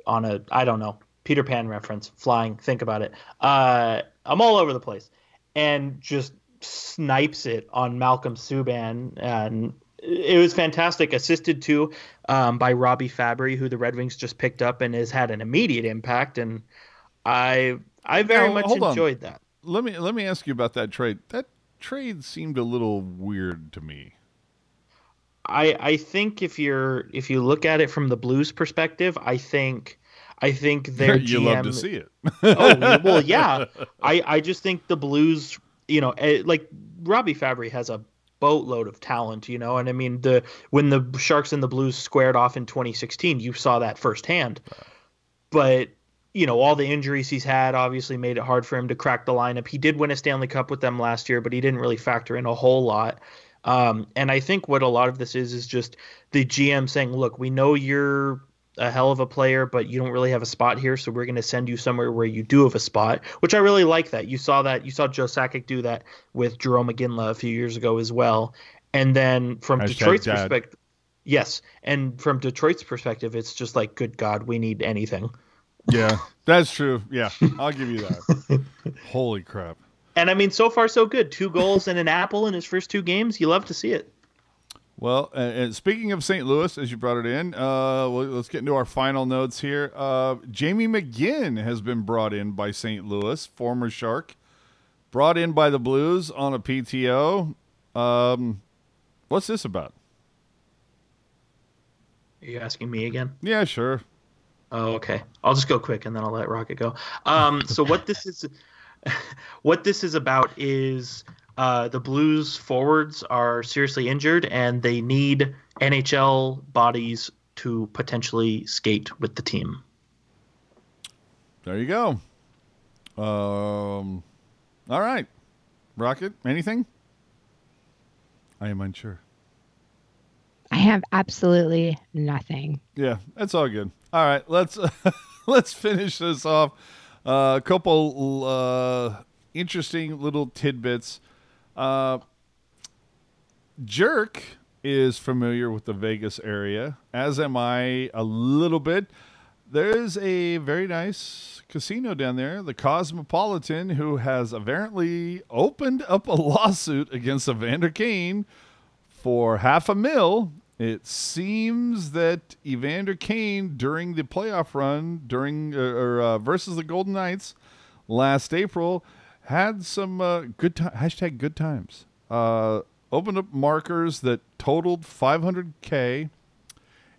on a I don't know Peter Pan reference, flying. Think about it. Uh, I'm all over the place, and just snipes it on Malcolm Subban, and it was fantastic. Assisted too um, by Robbie Fabbri, who the Red Wings just picked up and has had an immediate impact. And I I very now, much enjoyed on. that. Let me let me ask you about that trade. That trade seemed a little weird to me. I I think if you're if you look at it from the Blues perspective, I think I think their you GM, love to see it. oh well, yeah. I I just think the Blues, you know, eh, like Robbie Fabbri has a boatload of talent, you know, and I mean the when the Sharks and the Blues squared off in 2016, you saw that firsthand. But you know, all the injuries he's had obviously made it hard for him to crack the lineup. He did win a Stanley Cup with them last year, but he didn't really factor in a whole lot. Um, and I think what a lot of this is is just the GM saying, "Look, we know you're a hell of a player, but you don't really have a spot here, so we're going to send you somewhere where you do have a spot." Which I really like that. You saw that. You saw Joe Sakic do that with Jerome Iginla a few years ago as well. And then from Hashtag Detroit's perspective, yes, and from Detroit's perspective, it's just like, good God, we need anything. Yeah, that's true. Yeah, I'll give you that. Holy crap. And I mean, so far so good. Two goals and an apple in his first two games. You love to see it. Well, and speaking of St. Louis, as you brought it in, uh, let's get into our final notes here. Uh, Jamie McGinn has been brought in by St. Louis, former Shark, brought in by the Blues on a PTO. Um, what's this about? Are you asking me again? Yeah, sure. Oh, okay. I'll just go quick and then I'll let Rocket go. Um, so what this is, what this is about is uh, the Blues forwards are seriously injured and they need NHL bodies to potentially skate with the team. There you go. Um, all right, Rocket. Anything? I am unsure. I have absolutely nothing. Yeah, that's all good. All right, let's uh, let's finish this off. Uh, a couple uh, interesting little tidbits. Uh, Jerk is familiar with the Vegas area, as am I a little bit. There's a very nice casino down there, the Cosmopolitan, who has apparently opened up a lawsuit against Evander Kane for half a mil it seems that Evander Kane during the playoff run during uh, or uh, versus the Golden Knights last April had some uh, good time hashtag good times. Uh, opened up markers that totaled 500k,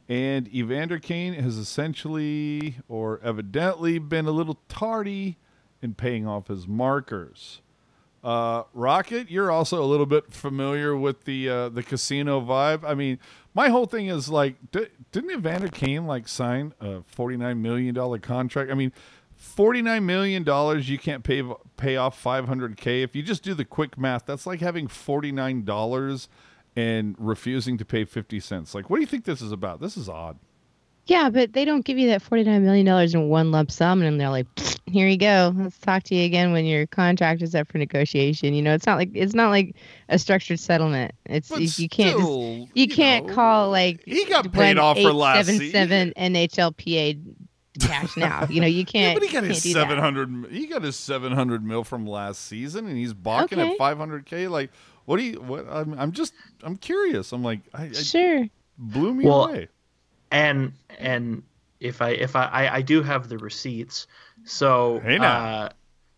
and Evander Kane has essentially or evidently been a little tardy in paying off his markers. Uh, Rocket, you're also a little bit familiar with the uh, the casino vibe. I mean, my whole thing is like, d- didn't Evander Kane like sign a forty nine million dollar contract? I mean, forty nine million dollars you can't pay pay off five hundred k. If you just do the quick math, that's like having forty nine dollars and refusing to pay fifty cents. Like, what do you think this is about? This is odd. Yeah, but they don't give you that $49 million in one lump sum and they're like, here you go. Let's talk to you again when your contract is up for negotiation. You know, it's not like it's not like a structured settlement. It's but you can't just, you, you, can't know, call like he got paid off for last seven seven NHLPA cash now. You know, you can't. but he got his seven hundred. He got his seven hundred mil from last season, and he's balking Okay. at five hundred k. Like, what do you? What? I'm, I'm just. I'm curious. I'm like, I, it Sure. blew me Well, away. And and if I if I I, I do have the receipts. So Hey, uh,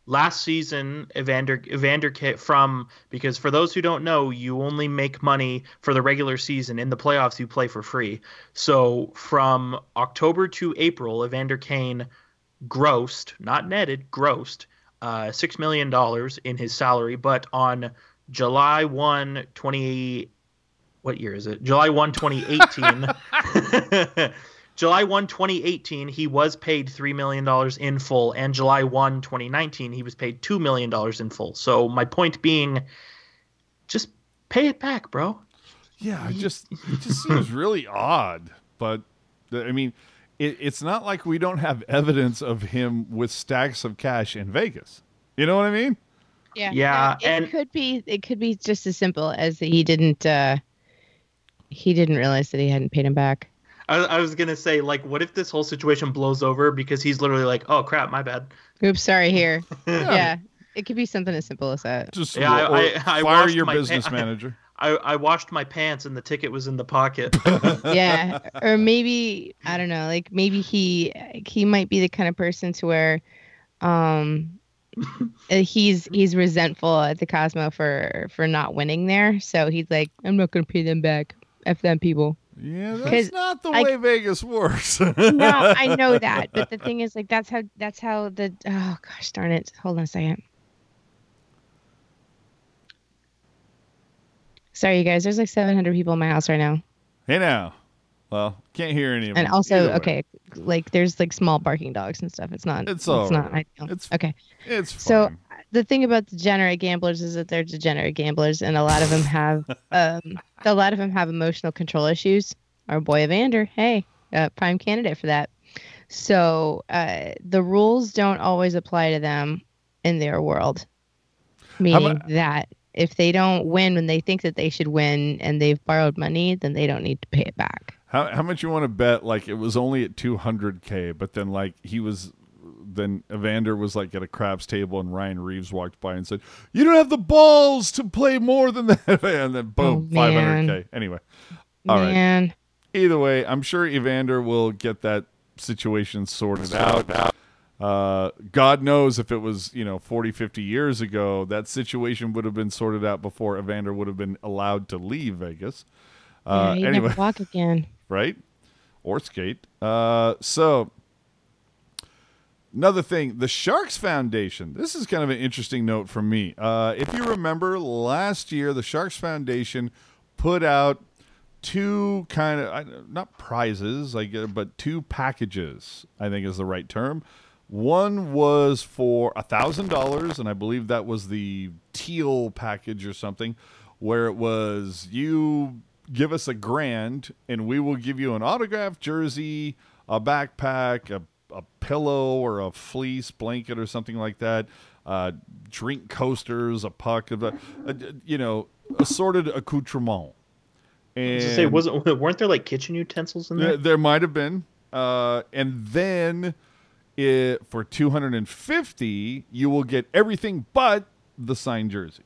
last season, Evander Evander K from because for those who don't know, you only make money for the regular season. In the playoffs, you play for free. So from October to April, Evander Kane grossed, not netted, grossed uh, six million dollars in his salary. But on July 1, 20, what year is it? July 1, 2018. July 1, 2018, he was paid $3 million in full. And July 1, 2019, he was paid $2 million in full. So my point being, just pay it back, bro. Yeah, it just it just seems really odd. But I mean, it, it's not like we don't have evidence of him with stacks of cash in Vegas. You know what I mean? Yeah. Yeah, It and- could be. It could be just as simple as that he didn't. uh He didn't realize that he hadn't paid him back. I, I was going to say, like, what if this whole situation blows over because he's literally like, oh, crap, my bad. Oops, sorry. Here. yeah. It could be something as simple as that. Just Yeah, I- or I- I fire washed your business pa- manager. I, I washed my pants and the ticket was in the pocket. yeah or maybe i don't know like maybe he he might be the kind of person to where um uh, he's he's resentful at the cosmo for for not winning there so he's like i'm not gonna pay them back f them people. Yeah, that's not the I- way Vegas works. no i know that but the thing is like that's how that's how the oh gosh darn it. Hold on a second. Sorry you guys there's like 700 people in my house right now. Hey now, well, can't hear any of and also Either way. okay like there's like small barking dogs and stuff. It's not It's all not right. ideal. It's okay. it's so fine. The thing about degenerate gamblers is that they're degenerate gamblers and a lot of them have um a lot of them have emotional control issues. Our boy evander hey uh, prime candidate for that. So uh the rules don't always apply to them in their world. Meaning that if they don't win when they think that they should win and they've borrowed money then they don't need to pay it back. How how much you want to bet? Like it was only at two hundred k, but then like he was, then Evander was like at a craps table, and Ryan Reaves walked by and said, "You don't have the balls to play more than that," and then boom, five hundred k. Anyway, all right. man Either way, I'm sure Evander will get that situation sorted out. Uh, God knows if it was, you know, 40, 50 years ago, that situation would have been sorted out before Evander would have been allowed to leave Vegas. Uh, yeah, anyway, never walk again right? Or skate. Uh, so another thing, the Sharks Foundation. This is kind of an interesting note from me. Uh, if you remember last year, the Sharks Foundation put out two kind of not prizes, like, uh, but two packages. I think is the right term. One was for a thousand dollars, and I believe that was the teal package or something, where it was you give us a grand, and we will give you an autographed jersey, a backpack, a, a pillow, or a fleece blanket, or something like that. Uh, drink coasters, a puck, of a, a- you know, assorted accoutrement. And gonna say, wasn't weren't there like kitchen utensils in there, there? there might have been. Uh, and then it, for 250 you will get everything but the signed jersey.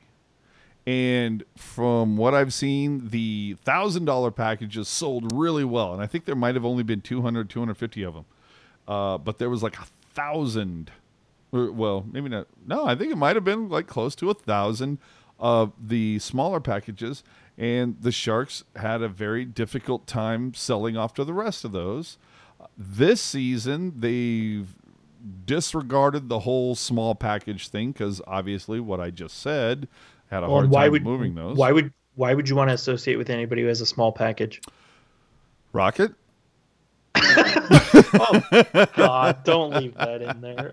And from what I've seen, the $1,000 packages sold really well. And I think there might have only been 200, 250 of them. Uh, but there was like a thousand. Well, maybe not. No, I think it might have been like close to a thousand of the smaller packages. And the Sharks had a very difficult time selling off to the rest of those. This season, they've disregarded the whole small package thing because obviously what I just said had a Well, hard why time would moving those. Why would why would you want to associate with anybody who has a small package? Rocket? God, don't leave that in there.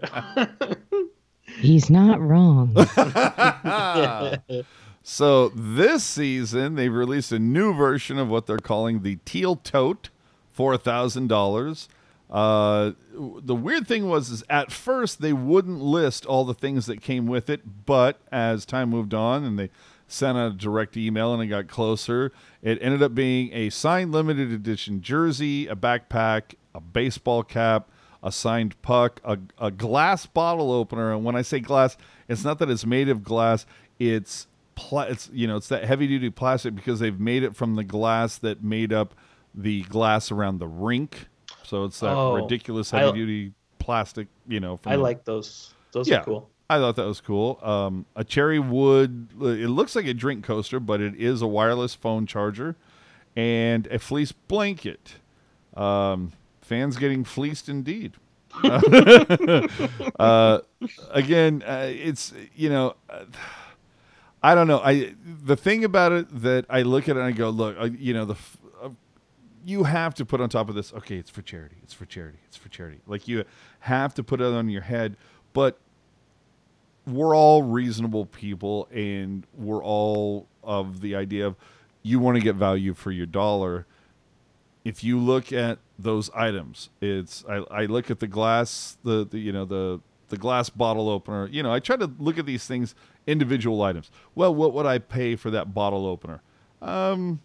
he's not wrong So this season, they've released a new version of what they're calling the Teal Tote four thousand uh, dollars. Uh, the weird thing was, is at first they wouldn't list all the things that came with it, but as time moved on and they sent out a direct email and it got closer, it ended up being a signed limited edition jersey, a backpack, a baseball cap, a signed puck, a, a glass bottle opener. And when I say glass, it's not that it's made of glass. It's pla- it's you know it's that heavy duty plastic because they've made it from the glass that made up the glass around the rink. So it's that Oh, ridiculous I- heavy duty plastic. You know, from I the- like those. Those Yeah. are cool. I thought that was cool. Um, a cherry wood. It looks like a drink coaster, but it is a wireless phone charger, and a fleece blanket. Um, fans getting fleeced indeed. uh, again, uh, it's you know, I don't know. I the thing about it that I look at it and I go, look, uh, you know, the uh, you have to put on top of this. Okay, it's for charity. It's for charity. It's for charity. Like you have to put it on your head, but we're all reasonable people and we're all of the idea of you want to get value for your dollar. If you look at those items it's i, I look at the glass the, the you know the the glass bottle opener. You know i try to look at these things individual items. Well what would i pay for that bottle opener? Um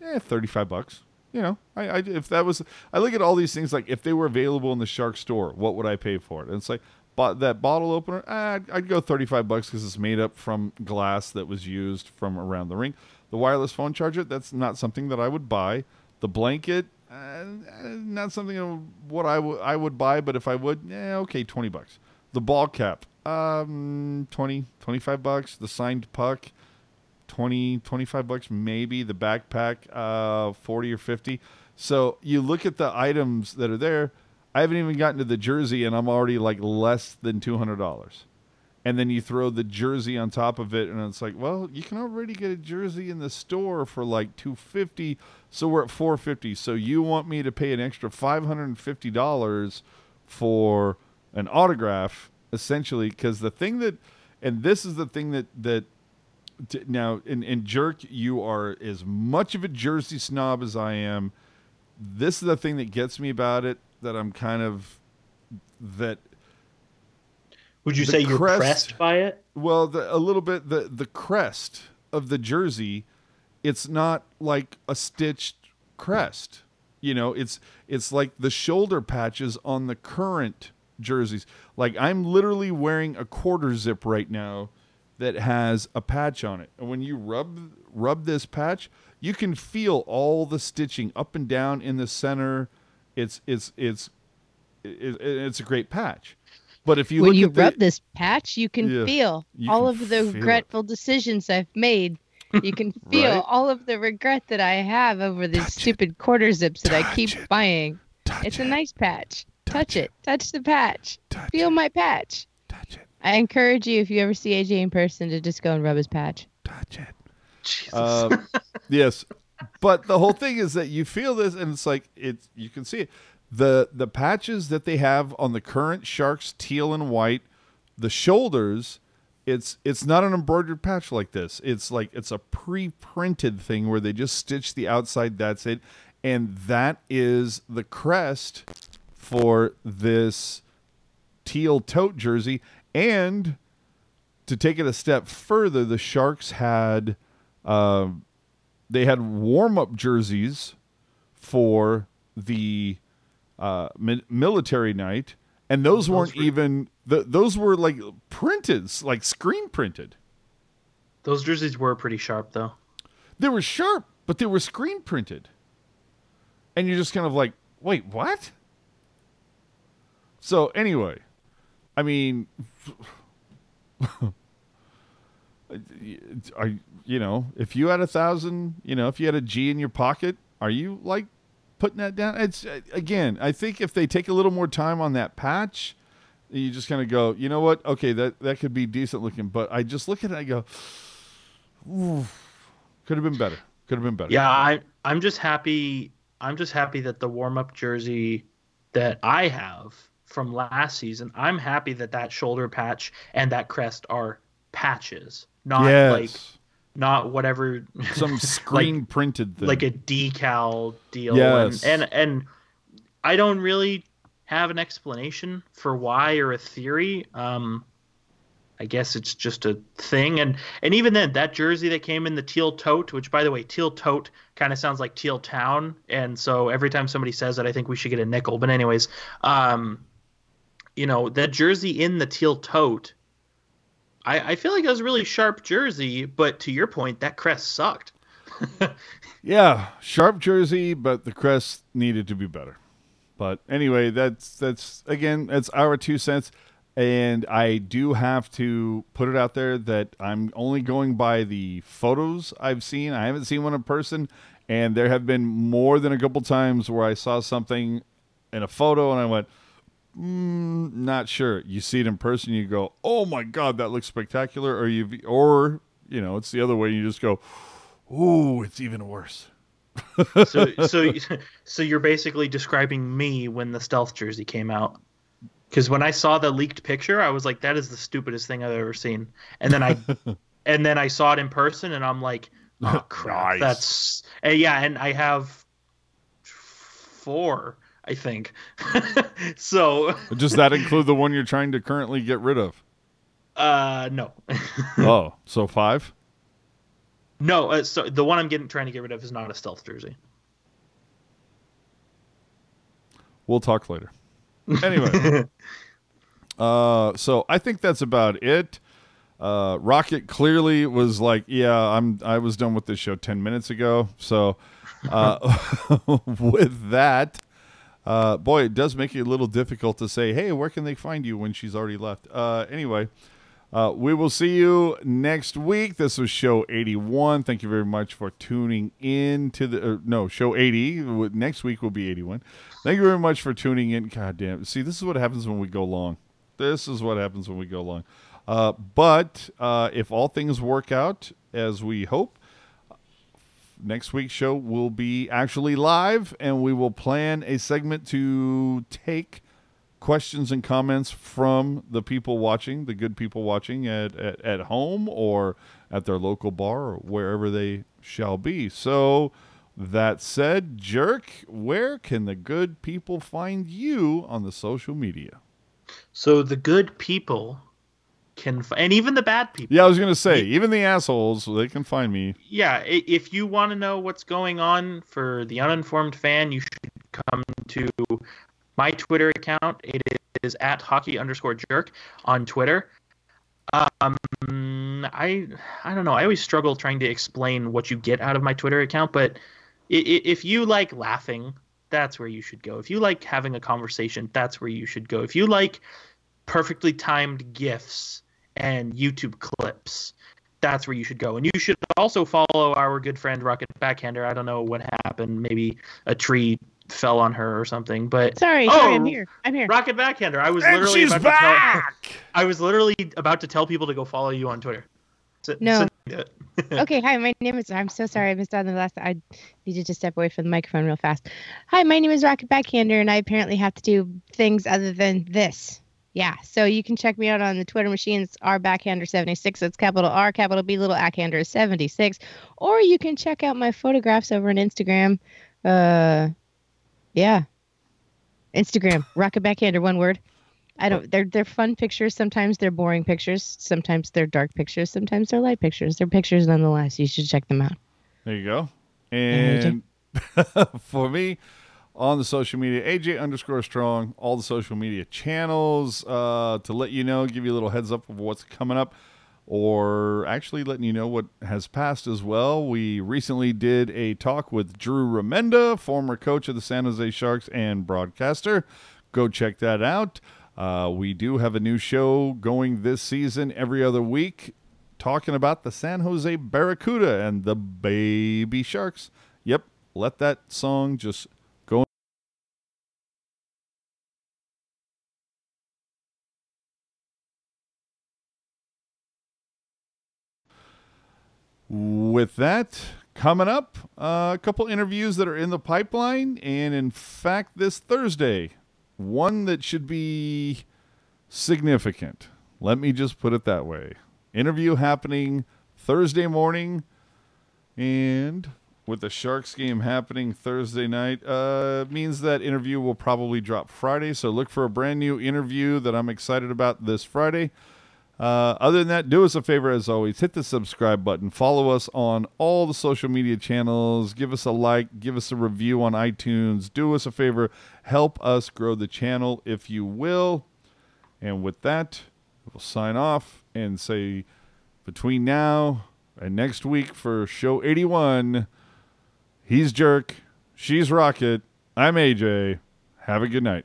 yeah 35 bucks you know. I, I if that was i look at all these things like if they were available in the shark store what would i pay for it? And it's like but that bottle opener ah, I'd, I'd go 35 bucks because it's made up from glass that was used from around the ring. The wireless phone charger that's not something that i would buy. The blanket uh, not something of what I would I would buy but if i would yeah okay 20 bucks. The ball cap um 20 25 bucks. The signed puck 20 25 bucks maybe. The backpack uh 40 or 50 so you look at the items that are there i haven't even gotten to the jersey and i'm already like less than $200 and then you throw the jersey on top of it and it's like well you can already get a jersey in the store for like 250 so we're at 450 so you want me to pay an extra $550 for an autograph essentially because the thing that and this is the thing that that now in, in jerk you are as much of a jersey snob as i am. This is the thing that gets me about it that i'm kind of that Would you say you're crest- pressed by it? well the, a little bit the the crest of the jersey it's not like a stitched crest you know? It's it's like the shoulder patches on the current jerseys. Like i'm literally wearing a quarter zip right now that has a patch on it. And when you rub rub this patch you can feel all the stitching up and down in the center it's it's it's it, it's a great patch but if you when look you at the, rub this patch, you can Yeah, feel you all can of the feel it. regretful decisions I've made. You can feel Right? all of the regret that I have over these Touch it. stupid quarter zips that I keep it. buying. touch It's it, a nice patch. Touch Touch it. Touch the patch. touch Feel it, my patch. touch it I encourage you, if you ever see AJ in person, to just go and rub his patch. touch it Jesus. Uh, yes, but the whole thing is that you feel this, and it's like it's you can see it. the The patches that they have on the current Sharks teal and white, the shoulders, it's it's not an embroidered patch like this. It's like it's a pre-printed thing where they just stitch the outside. That's it, and that is the crest for this teal tote jersey. And to take it a step further, the Sharks had um, they had warm up jerseys for the uh, mi- military night, and those, Those weren't were- even th- those were like printed, like screen printed. Those jerseys were pretty sharp, though. They were sharp, but they were screen printed, and you're just kind of like, wait, what? So anyway, I mean, are you know if you had a thousand, you know, if you had a G in your pocket, are you like putting that down? It's uh, again, I think if they take a little more time on that patch, you just kind of go, you know what? Okay, that that could be decent looking, but I just look at it, and I go, could have been better. Could have been better. Yeah, I I'm just happy. I'm just happy that the warm up jersey that I have from last season. I'm happy that that shoulder patch and that crest are patches, not yes. like not whatever some screen printed thing. like a decal deal. Yes. And, and and I don't really have an explanation for why or a theory. Um, I guess it's just a thing. And and even then, that jersey that came in the teal tote, which by the way, teal tote kind of sounds like teal town, and so every time somebody says it, I think we should get a nickel. But anyways, um, you know that jersey in the teal tote. I, I feel like it was a really sharp jersey, but to your point, that crest sucked. Yeah, sharp jersey, but the crest needed to be better. But anyway, that's that's again, that's our two cents. And I do have to put it out there that I'm only going by the photos I've seen. I haven't seen one in person, and there have been more than a couple times where I saw something in a photo and I went, mm, not sure. You see it in person, you go, "Oh my god, that looks spectacular," or you, or you know, it's the other way. You just go, "Ooh, it's even worse." so so so you're basically describing me when the stealth jersey came out. Because when I saw the leaked picture, I was like, "That is the stupidest thing I've ever seen." And then I, and then I saw it in person, and I'm like, "Oh crap, Nice. that's and yeah." And I have four, I think. so, Does that include the one you're trying to currently get rid of? uh, no, oh, so five? no. Uh, so the one I'm getting trying to get rid of is not a stealth jersey. We'll talk later. Anyway, uh, so I think that's about it. Uh, Rocket clearly was like, "Yeah, I'm. I was done with this show ten minutes ago." So, uh, with that, uh, boy, it does make it a little difficult to say, "Hey, where can they find you?" when she's already left. Uh, anyway, uh, we will see you next week. This was show 81. Thank you very much for tuning in to the uh, no show 80. Next week will be 81. Thank you very much for tuning in. God damn. See, this is what happens when we go long. This is what happens when we go long. Uh, but uh, if all things work out as we hope, next week's show will be actually live, and we will plan a segment to take questions and comments from the people watching, the good people watching at, at, at home or at their local bar or wherever they shall be. So, that said, Jerk, where can the good people find you on the social media? So the good people can, f- and even the bad people. Yeah, I was going to say, even the assholes, they can find me. yeah, if you want to know what's going on for the uninformed fan, you should come to my Twitter account. It is at hockey underscore jerk on Twitter. Um, I I don't know. I always struggle trying to explain what you get out of my Twitter account, but if you like laughing, that's where you should go. If you like having a conversation, that's where you should go. If you like perfectly timed gifs and YouTube clips, that's where you should go. And you should also follow our good friend Rocket Backhander. I don't know what happened. Maybe a tree fell on her or something. But Sorry, Oh, sorry, I'm oh, here. I'm here. Rocket Backhander, I was And literally she's about back! to tell. I was literally about to tell people to go follow you on Twitter. So, No. so okay, hi, my name is. I'm so sorry I missed out on the last. I needed to step away from the microphone real fast. Hi, my name is Rocket Backhander, and I apparently have to do things other than this. Yeah, so you can check me out on the Twitter machines, R Backhander76. That's capital R, capital B, little Backhander 76. Or you can check out my photographs over on Instagram. Uh, yeah, Instagram, Rocket Backhander, one word. I don't. They're they're fun pictures. Sometimes they're boring pictures. Sometimes they're dark pictures. Sometimes they're light pictures. They're pictures nonetheless. You should check them out. There you go. And for me, on the social media, AJ underscore strong, all the social media channels uh, to let you know, give you a little heads up of what's coming up, or actually letting you know what has passed as well. We recently did a talk with Drew Remenda, former coach of the San Jose Sharks and broadcaster. Go check that out. Uh, we do have a new show going this season every other week talking about the San Jose Barracuda and the Baby Sharks. Yep, let that song just With that, coming up, uh, a couple interviews that are in the pipeline, and in fact, this Thursday, one that should be significant. Let me just put it that way. Interview happening Thursday morning, and with the Sharks game happening Thursday night, uh, means that interview will probably drop Friday. So look for a brand new interview that I'm excited about this Friday. Uh, other than that, do us a favor as always. Hit the subscribe button. Follow us on all the social media channels. Give us a like. Give us a review on iTunes. Do us a favor. Help us grow the channel if you will. And with that, we'll sign off and say between now and next week for show 81, he's Jerk, she's Rocket, I'm AJ. Have a good night.